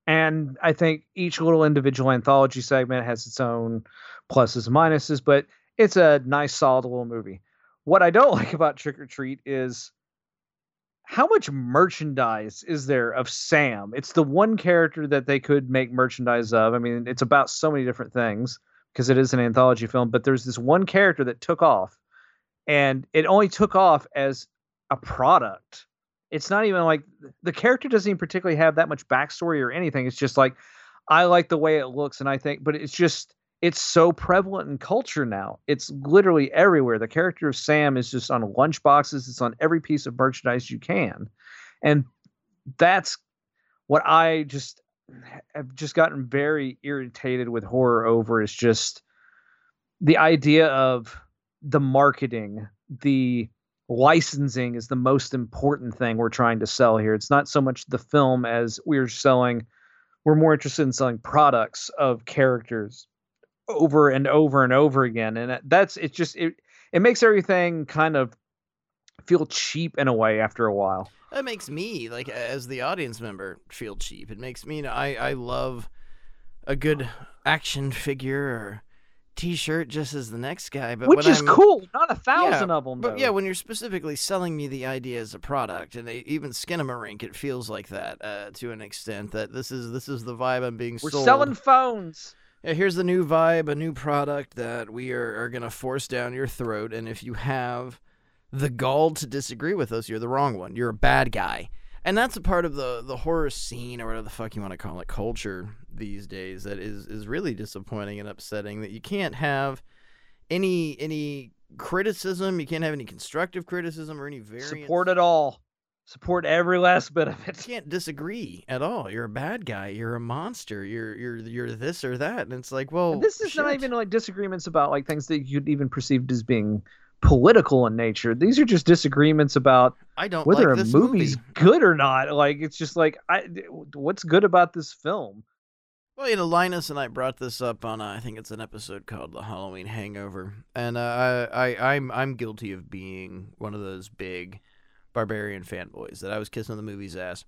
and I think each little individual anthology segment has its own pluses and minuses, but it's a nice, solid little movie. What I don't like about Trick or Treat is how much merchandise is there of Sam? It's the one character that they could make merchandise of. I mean, it's about so many different things because it is an anthology film, but there's this one character that took off and it only took off as a product. It's not even like the character doesn't even particularly have that much backstory or anything. It's just like I like the way it looks, and I think, but it's just it's so prevalent in culture now. It's literally everywhere. The character of Sam is just on lunch boxes. It's on every piece of merchandise you can, and that's what I just have just gotten very irritated with horror over. Is just the idea of the marketing, the licensing is the most important thing we're trying to sell here. It's not so much the film as we're selling, we're more interested in selling products of characters over and over and over again. And that's, it's just, it, it makes everything kind of feel cheap in a way after a while. That makes me, like, as the audience member, feel cheap. It makes me, you know, I, I love a good action figure or T-shirt just as the next guy, but which is I'm, cool. Not a thousand yeah, of them, But though. yeah, when you're specifically selling me the idea as a product, and they, even skin a Skinamarink, it feels like that uh, to an extent. That this is this is the vibe I'm being we're sold. selling phones. Yeah, here's the new vibe, a new product that we are, are gonna force down your throat, and if you have the gall to disagree with us, you're the wrong one. You're a bad guy. And that's a part of the the horror scene or whatever the fuck you want to call it, culture these days that is is really disappointing and upsetting that you can't have any any criticism, you can't have any constructive criticism or any variance. Support it all. Support every last bit of it. You can't disagree at all. You're a bad guy. You're a monster. You're you're you're this or that, and it's like, well, And this is not even like disagreements about like things that you'd even perceived as being political in nature. These are just disagreements about I don't whether like a movie's movie. good or not. Like it's just like I what's good about this film? Well, you know, Linus and I brought this up on uh, I think it's an episode called "The Halloween Hangover," and uh, I, I I'm I'm guilty of being one of those big barbarian fanboys that I was kissing the movie's ass.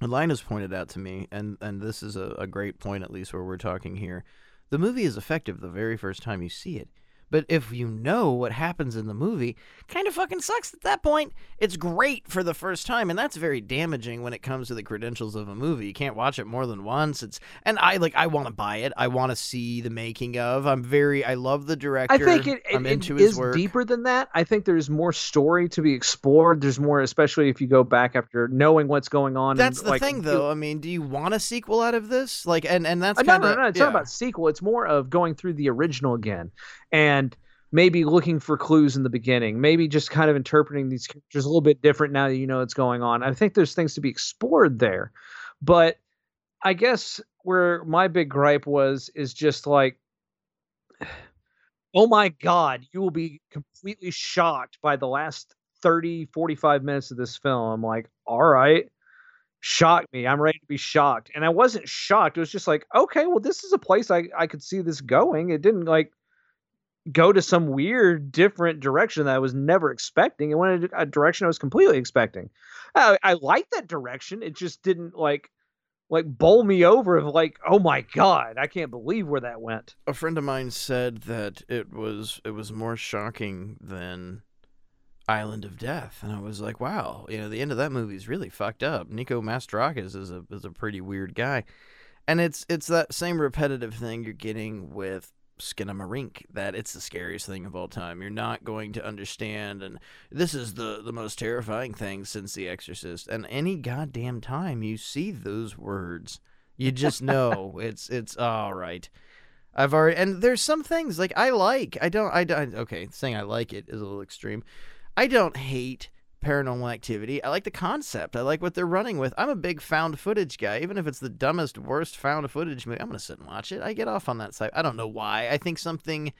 And Linus pointed out to me, and and this is a, a great point at least where we're talking here. The movie is effective the very first time you see it. But if you know what happens in the movie, kind of fucking sucks at that point. It's great for the first time, and that's very damaging when it comes to the credentials of a movie. You can't watch it more than once. It's and I like I want to buy it. I want to see the making of. I'm very I love the director. I think it, it, I'm it is work. deeper than that. I think there's more story to be explored. There's more, especially if you go back after knowing what's going on. That's and, the like, thing, though. I mean, do you want a sequel out of this? Like, and and that's Uh, no, kind of no, no. It's not about sequel. It's more of going through the original again, and maybe looking for clues in the beginning. Maybe just kind of interpreting these characters a little bit different now that you know what's going on. I think there's things to be explored there, but I guess where my big gripe was is just like, oh my god, you will be completely shocked by the last 30, 45 minutes of this film. I'm like, all right shock me. I'm ready to be shocked. And I wasn't shocked. It was just like, okay, well, this is a place I, I could see this going. It didn't like go to some weird different direction that I was never expecting. It went a direction I was completely expecting. I, I like that direction. It just didn't like like bowl me over of like, oh my god, I can't believe where that went. a friend of mine said that it was it was more shocking than Island of Death, and I was like, wow, you know, the end of that movie is really fucked up. Nico Mastorakis is a is a pretty weird guy, and it's it's that same repetitive thing you're getting with Skinamarink that it's the scariest thing of all time. You're not going to understand, and this is the the most terrifying thing since The Exorcist. And any goddamn time you see those words, you just know it's it's all right. I've already and there's some things like I like. I don't. I don't. Okay, saying I like it is a little extreme. I don't hate paranormal activity. I like the concept. I like what they're running with. I'm a big found footage guy. Even if it's the dumbest, worst found footage movie, I'm going to sit and watch it. I get off on that side. I don't know why. I think something.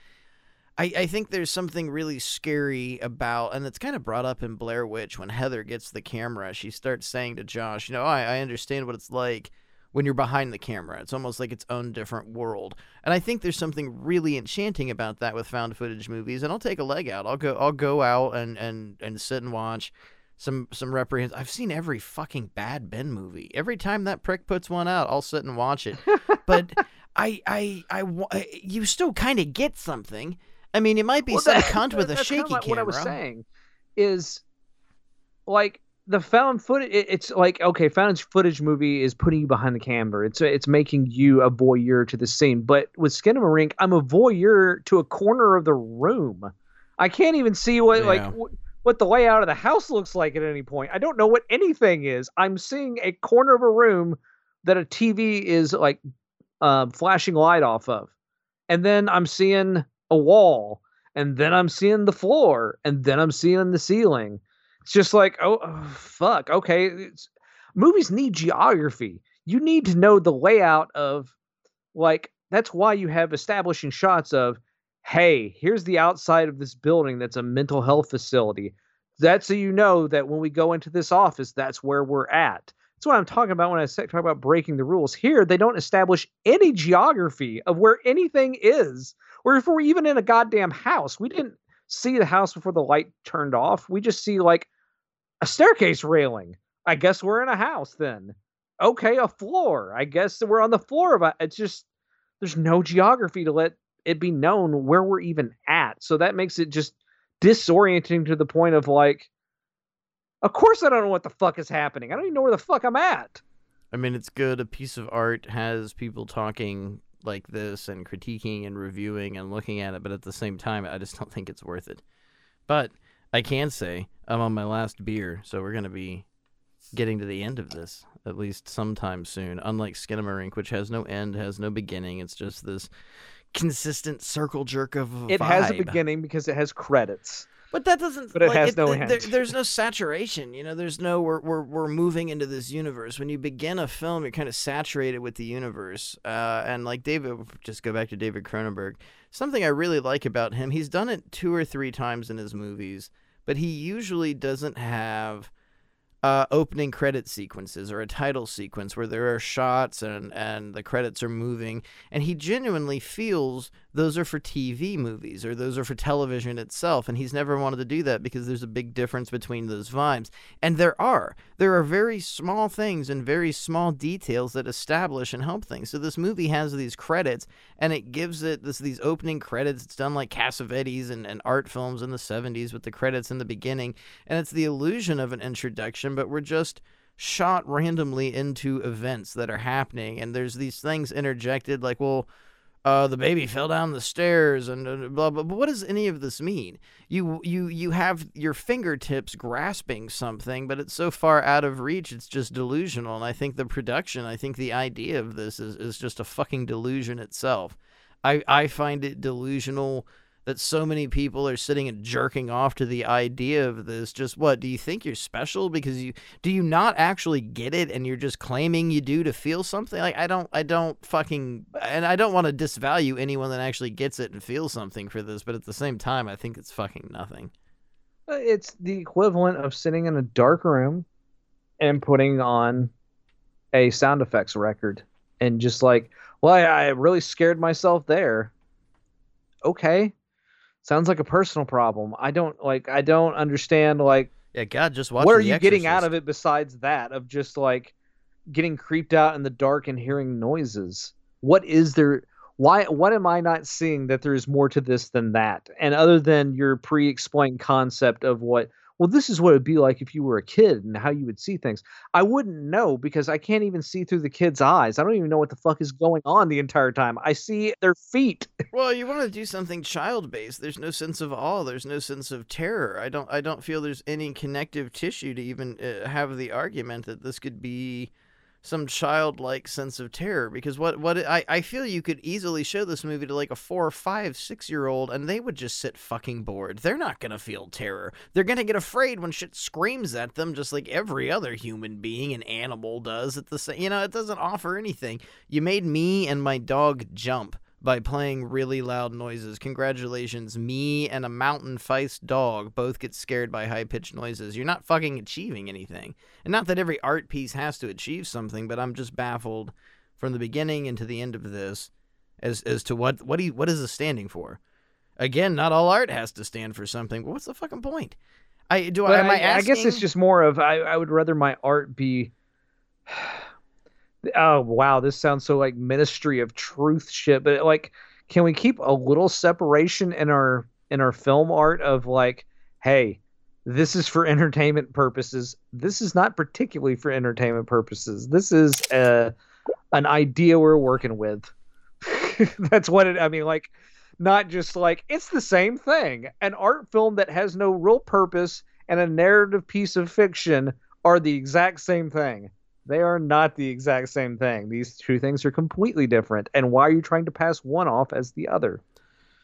I, I think there's something really scary about, and it's kind of brought up in Blair Witch when Heather gets the camera. She starts saying to Josh, You know, I, I understand what it's like when you're behind the camera. It's almost like its own different world. And I think there's something really enchanting about that with found footage movies. And I'll take a leg out. I'll go I'll go out and and and sit and watch some some reprehends. I've seen every fucking Bad Ben movie. Every time that prick puts one out, I'll sit and watch it. but I I I wa- you still kind of get something. I mean, it might be Well, some that- cunt with a shaky like camera. What I was saying is, like the found footage. It's like okay, found footage movie is putting you behind the camera. It's it's making you a voyeur to the scene. But with *Skin of a Skinamarink, I'm a voyeur to a corner of the room. I can't even see what like Yeah. wh- what the layout of the house looks like at any point. I don't know what anything is. I'm seeing a corner of a room that a TV is like uh, flashing light off of, and then I'm seeing a wall, and then I'm seeing the floor, and then I'm seeing the ceiling. It's just like, oh, oh, fuck. Okay, it's, movies need geography. You need to know the layout of, like, that's why you have establishing shots of, hey, here's the outside of this building that's a mental health facility. That's so you know that when we go into this office, that's where we're at. That's what I'm talking about when I talk about breaking the rules. Here, they don't establish any geography of where anything is, or if we're even in a goddamn house. We didn't see the house before the light turned off. We just see like a staircase railing. I guess we're in a house then. Okay, a floor. I guess we're on the floor of a. It's just there's no geography to let it be known where we're even at. So that makes it just disorienting to the point of like, of course I don't know what the fuck is happening. I don't even know where the fuck I'm at. I mean, it's good. A piece of art has people talking like this and critiquing and reviewing and looking at it, but at the same time, I just don't think it's worth it. But I can say I'm on my last beer, so we're going to be getting to the end of this at least sometime soon. Unlike Skinamarink, which has no end, has no beginning. It's just this consistent circle jerk of It has a beginning because it has credits. But that doesn't. But it like, has no th- end. there- there's no saturation. You know, there's no. We're we're we're moving into this universe. When you begin a film, you're kind of saturated with the universe. Uh, and like David, just go back to David Cronenberg. Something I really like about him, he's done it two or three times in his movies, but he usually doesn't have uh, opening credit sequences or a title sequence where there are shots and, and the credits are moving. And he genuinely feels those are for TV movies or those are for television itself. And he's never wanted to do that because there's a big difference between those vibes. And there are. There are very small things and very small details that establish and help things. So this movie has these credits and it gives it this these opening credits. It's done like Cassavetes and, and art films in the 70s with the credits in the beginning. And it's the illusion of an introduction, but we're just shot randomly into events that are happening. And there's these things interjected like, well, uh, the baby fell down the stairs and uh, blah blah. But what does any of this mean? You you you have your fingertips grasping something, but it's so far out of reach. It's just delusional. And I think the production, I think the idea of this is is just a fucking delusion itself. I I find it delusional that so many people are sitting and jerking off to the idea of this. Just what do you think you're special because you do you not actually get it and you're just claiming you do to feel something? Like I don't I don't fucking and I don't want to disvalue anyone that actually gets it and feels something for this, but at the same time I think it's fucking nothing. Uh, It's the equivalent of sitting in a dark room and putting on a sound effects record and just like, well, I, I really scared myself there. Okay. Sounds like a personal problem. I don't like I don't understand like Yeah, God, just watch what are you getting out of it besides that of just like getting creeped out in the dark and hearing noises? What is there why what am i not seeing that there's more to this than that? And other than your pre-explained concept of what well this is what it'd be like if you were a kid and how you would see things i wouldn't know because i can't even see through the kid's eyes i don't even know what the fuck is going on the entire time i see their feet Well, you want to do something child-based. There's no sense of awe. There's no sense of terror. I don't. I don't feel there's any connective tissue to even uh, have the argument that this could be some childlike sense of terror because what what I I feel you could easily show this movie to like a four, five, six year old and they would just sit fucking bored. They're not gonna feel terror. They're gonna get afraid when shit screams at them, just like every other human being and animal does. At the same, you know, it doesn't offer anything. You made me and my dog jump by playing really loud noises. Congratulations, me and a mountain feist dog both get scared by high pitched noises. You're not fucking achieving anything. And not that every art piece has to achieve something, but I'm just baffled from the beginning into the end of this as as to what what do you, what is this standing for? Again, not all art has to stand for something. But what's the fucking point? I do. I, am I, I, I guess it's just more of I, I would rather my art be. Oh wow, this sounds so like Ministry of Truth shit. But like, can we keep a little separation in our in our film art of like, hey, this is for entertainment purposes. This is not particularly for entertainment purposes. This is a an idea we're working with. That's what it. I mean, like, not just like it's the same thing. An art film that has no real purpose and a narrative piece of fiction are the exact same thing. They are not the exact same thing. These two things are completely different. And why are you trying to pass one off as the other?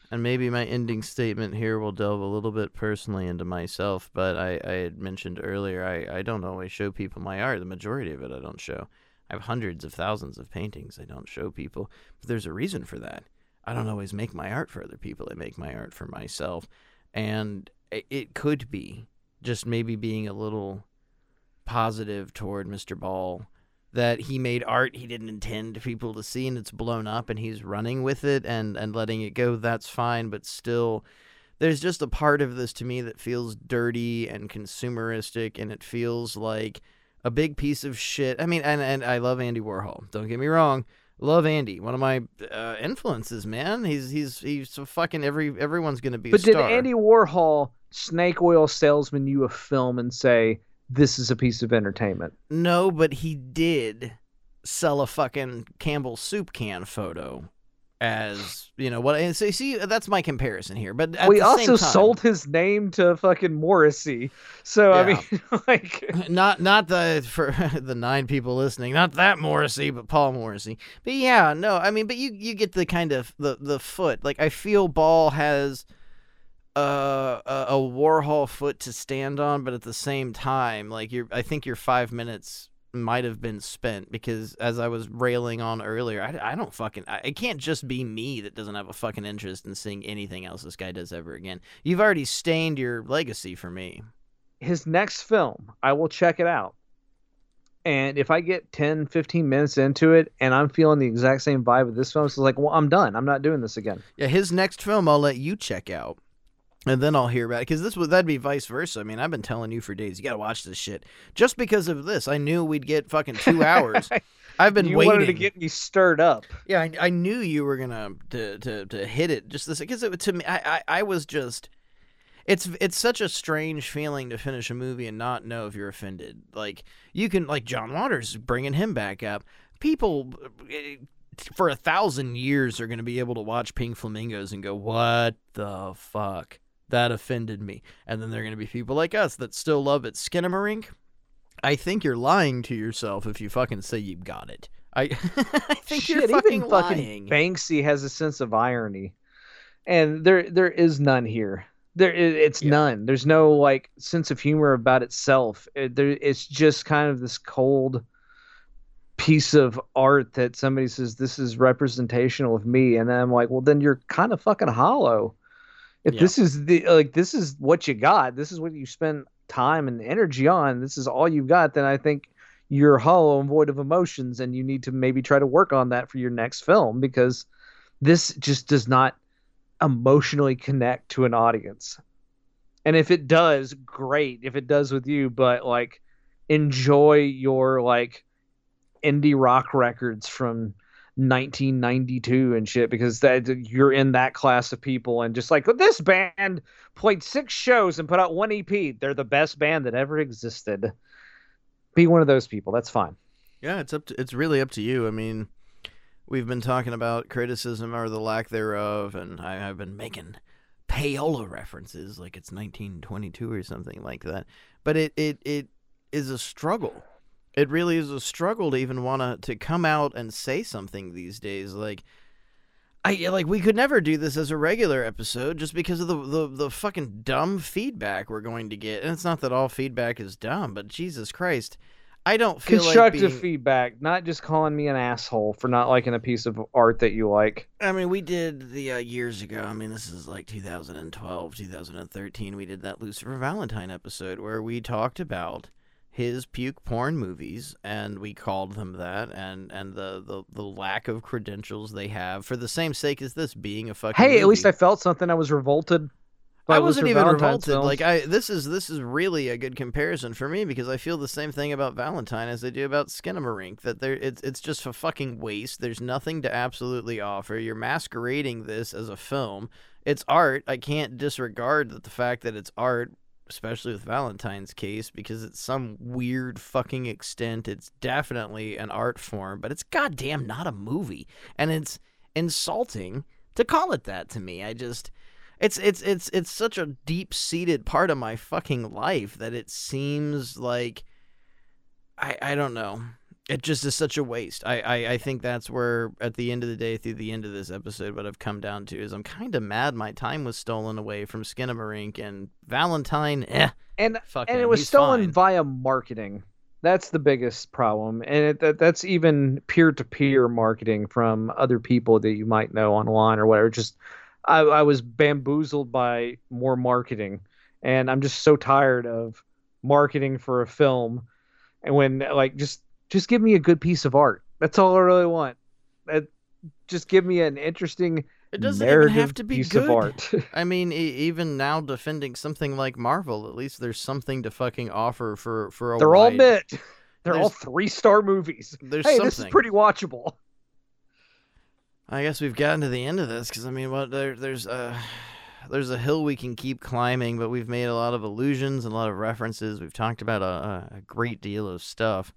And maybe my ending statement here will delve a little bit personally into myself, but I, I had mentioned earlier I, I don't always show people my art. The majority of it I don't show. I have hundreds of thousands of paintings I don't show people, but there's a reason for that. I don't always make my art for other people, I make my art for myself. And it, it could be just maybe being a little positive toward Mr. Ball that he made art he didn't intend people to see and it's blown up and he's running with it and and letting it go. That's fine but still there's just a part of this to me that feels dirty and consumeristic and it feels like a big piece of shit. I mean and, and i love andy warhol don't get me wrong. Love andy one of my uh, influences man. He's he's he's fucking every everyone's gonna be But did Andy Warhol snake oil salesman you a film and say this is a piece of entertainment? No, but he did sell a fucking Campbell soup can photo as you know what. And so see, that's my comparison here. But at we the also same time, sold his name to fucking Morrissey. So I mean, like, not not the for the nine people listening, not that Morrissey, but Paul Morrissey. But yeah, no, I mean, but you you get the kind of the the foot. Like I feel Ball has uh, a a Warhol foot to stand on, but at the same time, like you're, I think your five minutes might have been spent because as I was railing on earlier, I, I don't fucking, I, it can't just be me that doesn't have a fucking interest in seeing anything else this guy does ever again. You've already stained your legacy for me. his next film, I will check it out. And if I get 10, 15 minutes into it and I'm feeling the exact same vibe of this film, it's like, well, I'm done. I'm not doing this again. Yeah, his next film I'll let you check out. And then I'll hear about it because this would that'd be vice versa. I mean, I've been telling you for days, you gotta watch this shit. Just because of this, I knew we'd get fucking two hours. I've been you waiting. wanted to get me stirred up. Yeah, I, I knew you were gonna to to, to hit it just this because it, to me, I, I I was just. It's it's such a strange feeling to finish a movie and not know if you're offended. Like you can like John Waters bringing him back up. People eh, for a thousand years are going to be able to watch Pink Flamingos and go, "What the fuck? That offended me." And then there are going to be people like us that still love it. Skinamarink. I think you're lying to yourself if you fucking say you've got it. I, I think Shit, you're fucking even lying. fucking Banksy has a sense of irony, and there there is none here. There, it's Yeah. none. There's no like sense of humor about itself. It, there, it's just kind of this cold piece of art that somebody says this is representational of me, and then I'm like, well, then you're kind of fucking hollow. If Yeah. this is the like this is what you got, this is what you spend time and energy on. This is all you've got. Then I think you're hollow and void of emotions and you need to maybe try to work on that for your next film because this just does not emotionally connect to an audience and if it does great if it does with you but like enjoy your like indie rock records from 1992 and shit because that you're in that class of people and just like this band played six shows and put out one EP they're the best band that ever existed be one of those people that's fine Yeah, it's up to it's really up to you. I mean, we've been talking about criticism or the lack thereof, and I, I've been making payola references like it's 1922 or something like that. But it it it is a struggle. It really is a struggle to even want to to come out and say something these days. Like, I like we could never do this as a regular episode just because of the the, the fucking dumb feedback we're going to get. And it's not that all feedback is dumb, but Jesus Christ, I don't feel Constructive like being, feedback, not just calling me an asshole for not liking a piece of art that you like. I mean, we did the uh, years ago. I mean, this is like 2012, 2013. We did that Lucifer Valentine episode where we talked about his puke porn movies, and we called them that, and and the the, the lack of credentials they have for the same sake as this being a fucking. Hey, at least I felt something. I was revolted. I wasn't even Valentine's revolted. films. Like I, this is this is really a good comparison for me because I feel the same thing about Valentine as I do about Skinamarink. That there, it's it's just a fucking waste. There's nothing to absolutely offer. You're masquerading this as a film. It's art. I can't disregard that the fact that it's art, especially with Valentine's case, because it's some weird fucking extent. It's definitely an art form, but it's goddamn not a movie, and it's insulting to call it that to me. I just. It's it's it's it's such a deep seated part of my fucking life that it seems like I I don't know. It just is such a waste. I, I, I think that's where at the end of the day, through the end of this episode, what I've come down to is I'm kind of mad my time was stolen away from Skinamarink and Valentine. Eh, and fuck and it was stolen fine. via marketing. That's the biggest problem, and it, that, that's even peer-to-peer marketing from other people that you might know online or whatever. Just I, I was bamboozled by more marketing, and I'm just so tired of marketing for a film. And when like just just give me a good piece of art. That's all I really want. That just give me an interesting It doesn't even have to be good. art. I mean, e- even now defending something like Marvel, at least there's something to fucking offer for for a They're all wide- mid. They're all three star movies. There's hey, something. this is pretty watchable. I guess we've gotten to the end of this because I mean, what there, there's uh, there's a hill we can keep climbing, but we've made a lot of allusions and a lot of references. We've talked about a, a great deal of stuff,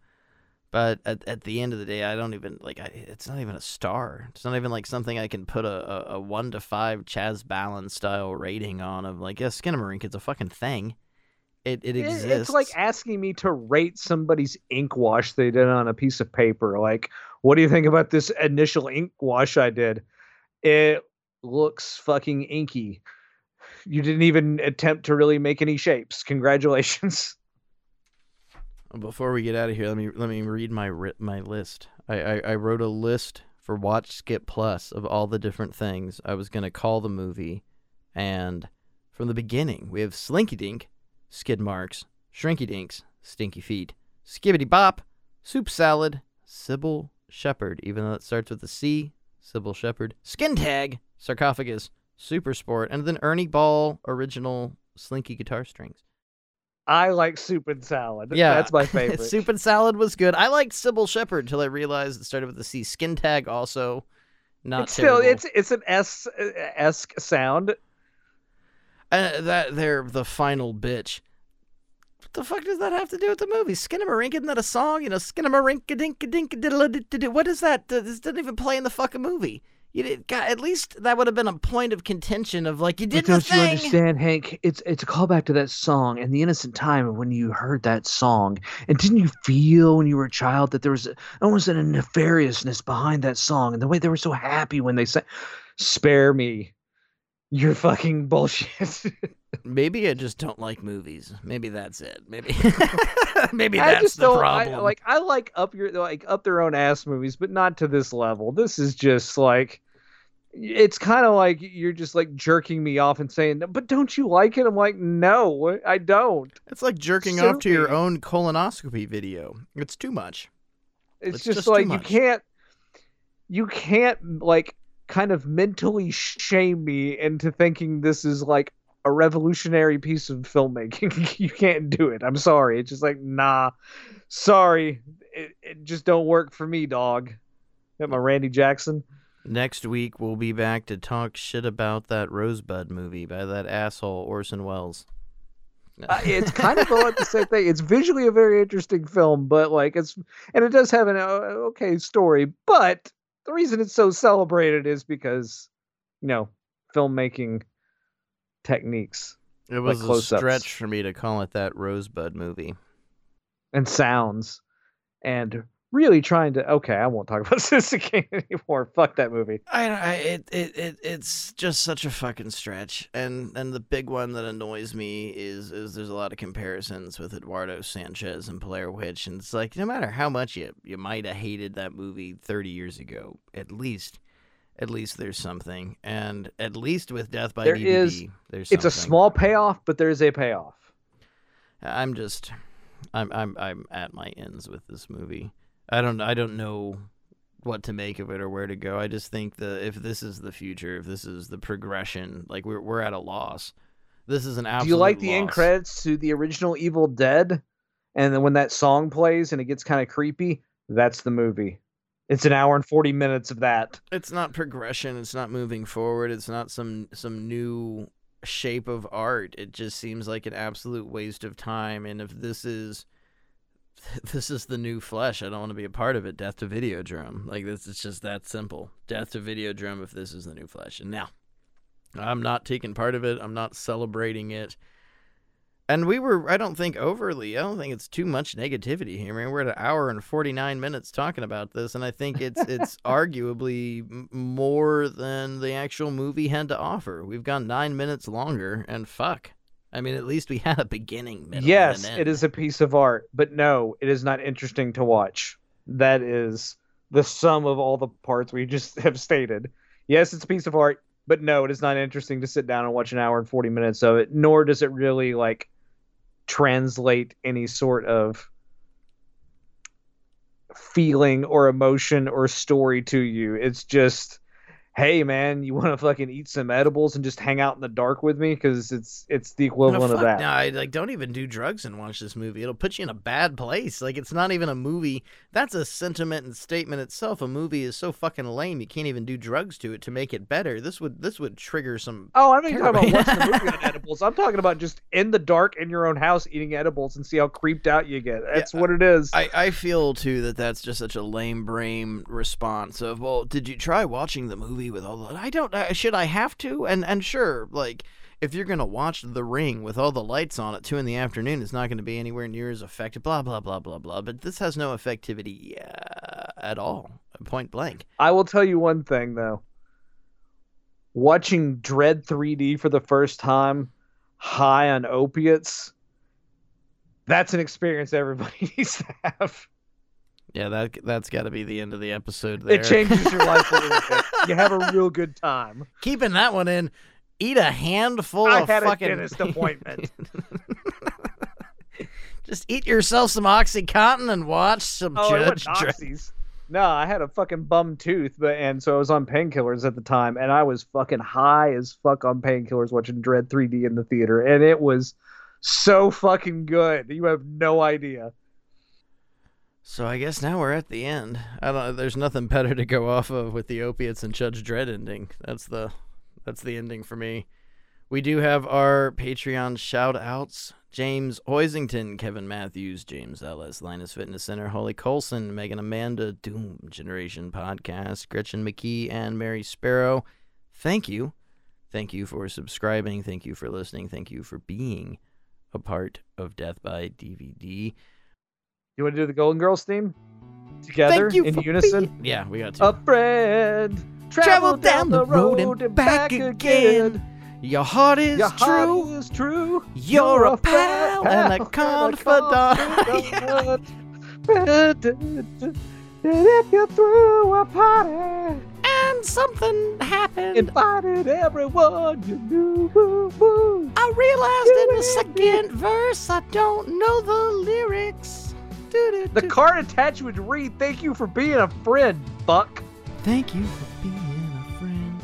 but at, at the end of the day, I don't even like. I, it's not even a star. It's not even like something I can put a, a, a one to five Chaz Balance style rating on. Of like, yeah, Skinamarink, it's a fucking thing. It it It- exists. It's like asking me to rate somebody's ink wash they did on a piece of paper. Like, what do you think about this initial ink wash I did? It looks fucking inky. You didn't even attempt to really make any shapes. Congratulations. Before we get out of here, let me let me read my my list. I, I, I wrote a list for Watch Skip Plus of all the different things I was gonna call the movie, and from the beginning we have Slinky Dink, Skid Marks, Shrinky Dinks, Stinky Feet, Skibbity Bop, Soup Salad, Cybill Shepherd, even though it starts with a C, Cybill Shepherd, Skin Tag, Sarcophagus, Super Sport, and then Ernie Ball original Slinky guitar strings. I like soup and salad. Yeah, That's my favorite. Soup and salad was good. I liked Cybill Shepherd until I realized it started with the C. Skin tag also not it's still it's it's an S esque sound. uh, that they're the final bitch. What the fuck does that have to do with the movie? Skinamarink, isn't that a song? You know, Skinamarink dink dink diddle What is that? This doesn't even play in the fucking movie. You did, God, at least that would have been a point of contention of like you did the thing. Hank? It's it's a callback to that song and the innocent time when you heard that song. And didn't you feel when you were a child that there was almost a nefariousness behind that song and the way they were so happy when they sang? Spare me. You're fucking bullshit. Maybe I just don't like movies. Maybe that's it. Maybe maybe I that's just the don't problem. I, like. I like up your like up their own ass movies, but not to this level. This is just like it's kind of like you're just like jerking me off and saying, "But don't you like it?" I'm like, "No, I don't." It's like jerking off to your own colonoscopy video. It's too much. It's, It's just, just like you can't you can't like kind of mentally shame me into thinking this is like a revolutionary piece of filmmaking. you can't do it. I'm sorry. It's just like, nah. Sorry. It, it just don't work for me, dog. Got my Randy Jackson. Next week we'll be back to talk shit about that Rosebud movie by that asshole Orson Welles. Uh, it's kind of like the same thing. It's visually a very interesting film, but like it's and it does have an uh, okay story. But the reason it's so celebrated is because you know filmmaking techniques it was a stretch for me to call it that Rosebud movie. and sounds. and really trying to. Okay, I won't talk about Citizen Kane anymore. Fuck that movie. I, I it, it it it's just such a fucking stretch, and and the big one that annoys me is is there's a lot of comparisons with Eduardo Sanchez and Blair Witch, and it's like no matter how much you you might have hated that movie 30 years ago, at least at least there's something, and at least with Death by There DVD, is- there's It's a small payoff, but there is a payoff. I'm just, I'm I'm I'm at my ends with this movie. I don't I don't know what to make of it or where to go. I just think that if this is the future, if this is the progression, like we're we're at a loss. This is an absolute. Do you like the end credits to the original Evil Dead? And then when that song plays and it gets kind of creepy, that's the movie. It's an hour and 40 minutes of that. It's not progression. It's not moving forward. It's not some some new shape of art. It just seems like an absolute waste of time. And if this is this is the new flesh, I don't want to be a part of it. Death to Videodrome. Like this it's just that simple. Death to Videodrome if this is the new flesh. And now I'm not taking part of it. I'm not celebrating it. And we were, I don't think overly, I don't think it's too much negativity here. I mean, we're at an hour and 49 minutes talking about this, and I think it's it's arguably more than the actual movie had to offer. We've gone nine minutes longer, and fuck. I mean, at least we had a beginning, middle, yes, it is a piece of art, but no, it is not interesting to watch. That is the sum of all the parts we just have stated. Yes, it's a piece of art, but no, it is not interesting to sit down and watch an hour and 40 minutes of it, nor does it really like translate any sort of feeling or emotion or story to you. It's just hey man, you want to fucking eat some edibles and just hang out in the dark with me because it's it's the No, equivalent of that. No, I like don't even do drugs and watch this movie. It'll put you in a bad place. Like it's not even a movie. That's a sentiment and statement itself. A movie is so fucking lame. You can't even do drugs to it to make it better. This would this would trigger some. Oh, I'm not even talking about watching the movie on edibles. I'm talking about just in the dark in your own house eating edibles and see how creeped out you get. That's what it is. I, I feel too that that's just such a lame brain response of well, did you try watching the movie with all the? I don't. Uh, should I have to? And and sure, like if you're gonna watch The Ring with all the lights on at two in the afternoon, it's not gonna be anywhere near as effective. Blah blah blah blah blah. But this has no effectivity uh, at all. Point blank. I will tell you one thing though. Watching Dredd 3D for the first time, high on opiates, that's an experience everybody needs to have. Yeah, that that's got to be the end of the episode. There. It changes your life a little bit. You have a real good time. Keeping that one in. Eat a handful I of had a fucking dentist appointment. Just eat yourself some OxyContin and watch some Oh, Judge Dredd. No, I had a fucking bum tooth, but and so I was on painkillers at the time, and I was fucking high as fuck on painkillers watching Dredd 3D in the theater, and it was so fucking good. You have no idea. So I guess now we're at the end. I don't. There's nothing better to go off of with the opiates and Judge Dredd ending. That's the, that's the ending for me. We do have our Patreon shout outs. James Hoisington, Kevin Matthews, James Ellis, Linus Fitness Center, Holly Colson, Megan Amanda, Doom Generation Podcast, Gretchen McKee, and Mary Sparrow. Thank you. Thank you for subscribing. Thank you for listening. Thank you for being a part of Death by DVD. You want to do the Golden Girls theme together Thank you in for unison? being- Yeah, we got to. A friend travel down the road and back again. Your heart is Your true. heart is true. You're a pal and a and confidant. confidant. And if you threw a party, and something happened. invited everyone you knew. Boo, boo. I realized in the second verse I don't know the lyrics. The card attached would read, "Thank you for being a friend, Buck." Thank you for being a friend.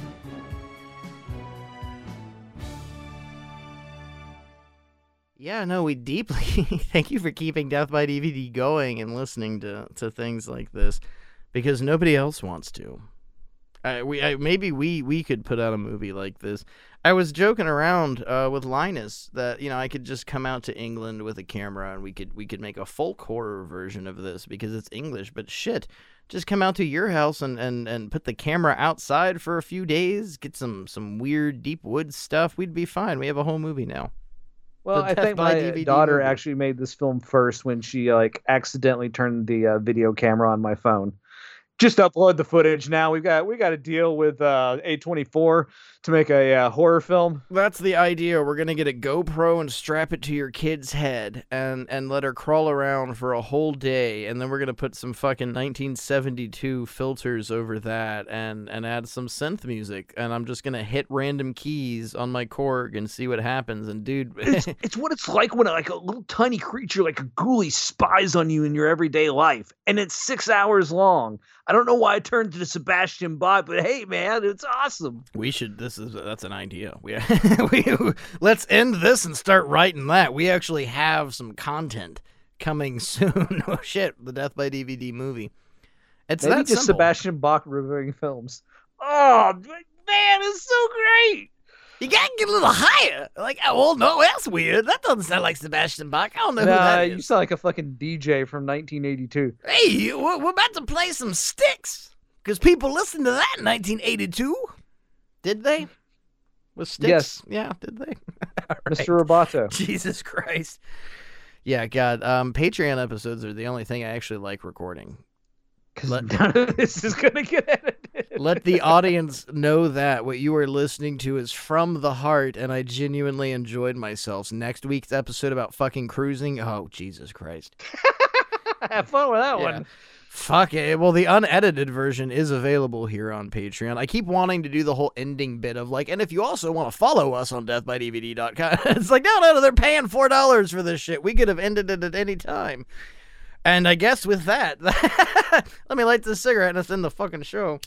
Yeah, no, we deeply thank you for keeping Death by DVD going and listening to, to things like this because nobody else wants to. I, we I, maybe we we could put out a movie like this. I was joking around uh, with Linus that you know I could just come out to England with a camera and we could we could make a folk horror version of this because it's English. But shit, just come out to your house and, and, and put the camera outside for a few days, get some some weird deep woods stuff. We'd be fine. We have a whole movie now. Well, I think my DVD daughter movie. actually made this film first when she like accidentally turned the uh, video camera on my phone. Just upload the footage. Now we've got we got to deal with uh, A24 to make a uh, horror film. That's the idea. We're gonna get a GoPro and strap it to your kid's head and and let her crawl around for a whole day, and then we're gonna put some fucking 1972 filters over that and and add some synth music, and I'm just gonna hit random keys on my Korg and see what happens. And dude, It's it's what it's like when like a little tiny creature like a ghoulie spies on you in your everyday life, and it's six hours long. I don't know why I turned to Sebastian Bach, but hey, man, it's awesome. we should. This is that's an idea. We we let's end this and start writing that. We actually have some content coming soon. oh shit, the Death by DVD movie. It's Maybe that just simple. Sebastian Bach reviewing films. Oh man, it's so great. You gotta get a little higher. Like, oh, well, no, that's weird. That doesn't sound like Sebastian Bach. I don't know who Nah, you sound like a fucking DJ from 1982. Hey, we're, we're about to play some Styx because people listened to that in 1982. Did they? With Styx? Yes. Yeah, did they? Right. Mr. Roboto. Jesus Christ. Yeah, God. Um, Patreon episodes are the only thing I actually like recording. Because Let- none of this is gonna get edited. Let the audience know that what you are listening to is from the heart, and I genuinely enjoyed myself. Next week's episode about fucking cruising. Oh, Jesus Christ. Have fun with that Yeah. one. Fuck it. Well, the unedited version is available here on Patreon. I keep wanting to do the whole ending bit of like, and if you also want to follow us on deathbydvd.com, it's like, no, no, no, they're paying $4 for this shit. We could have ended it at any time. And I guess with that, let me light this cigarette and let's end the fucking show.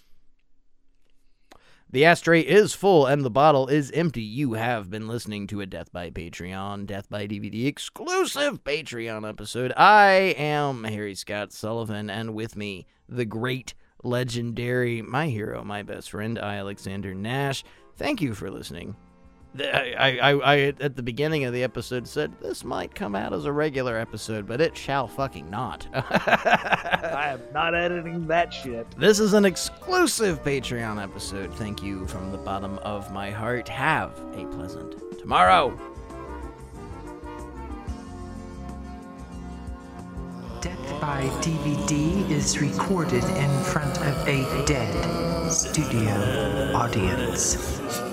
The ashtray is full and the bottle is empty. You have been listening to a Death by Patreon, Death by DVD exclusive Patreon episode. I am Harry Scott Sullivan, and with me, the great, legendary, my hero, my best friend, I, Alexander Nash. Thank you for listening. Th- I, I, I, I, at the beginning of the episode, said this might come out as a regular episode, but it shall fucking not. I am not editing that shit. This is an exclusive Patreon episode. Thank you from the bottom of my heart. Have a pleasant tomorrow. Death by DVD is recorded in front of a dead studio audience.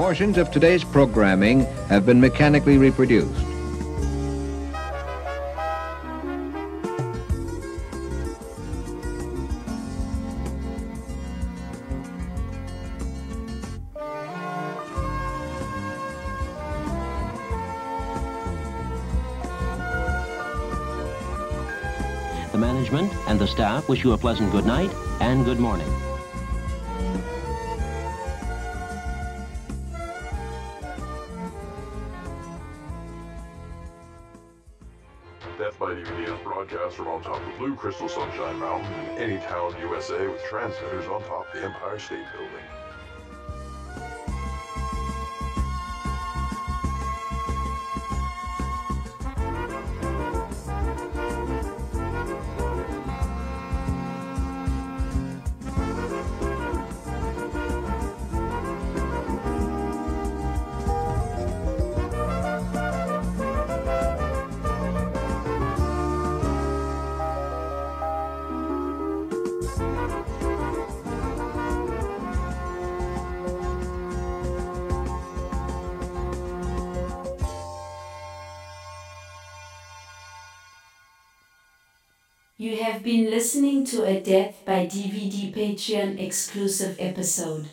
Portions of today's programming have been mechanically reproduced. The management and the staff wish you a pleasant good night and good morning. From on top of Blue Crystal Sunshine Mountain in any town USA with transmitters on top the Empire State Building. To a Death by DVD Patreon exclusive episode.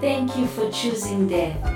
Thank you for choosing death.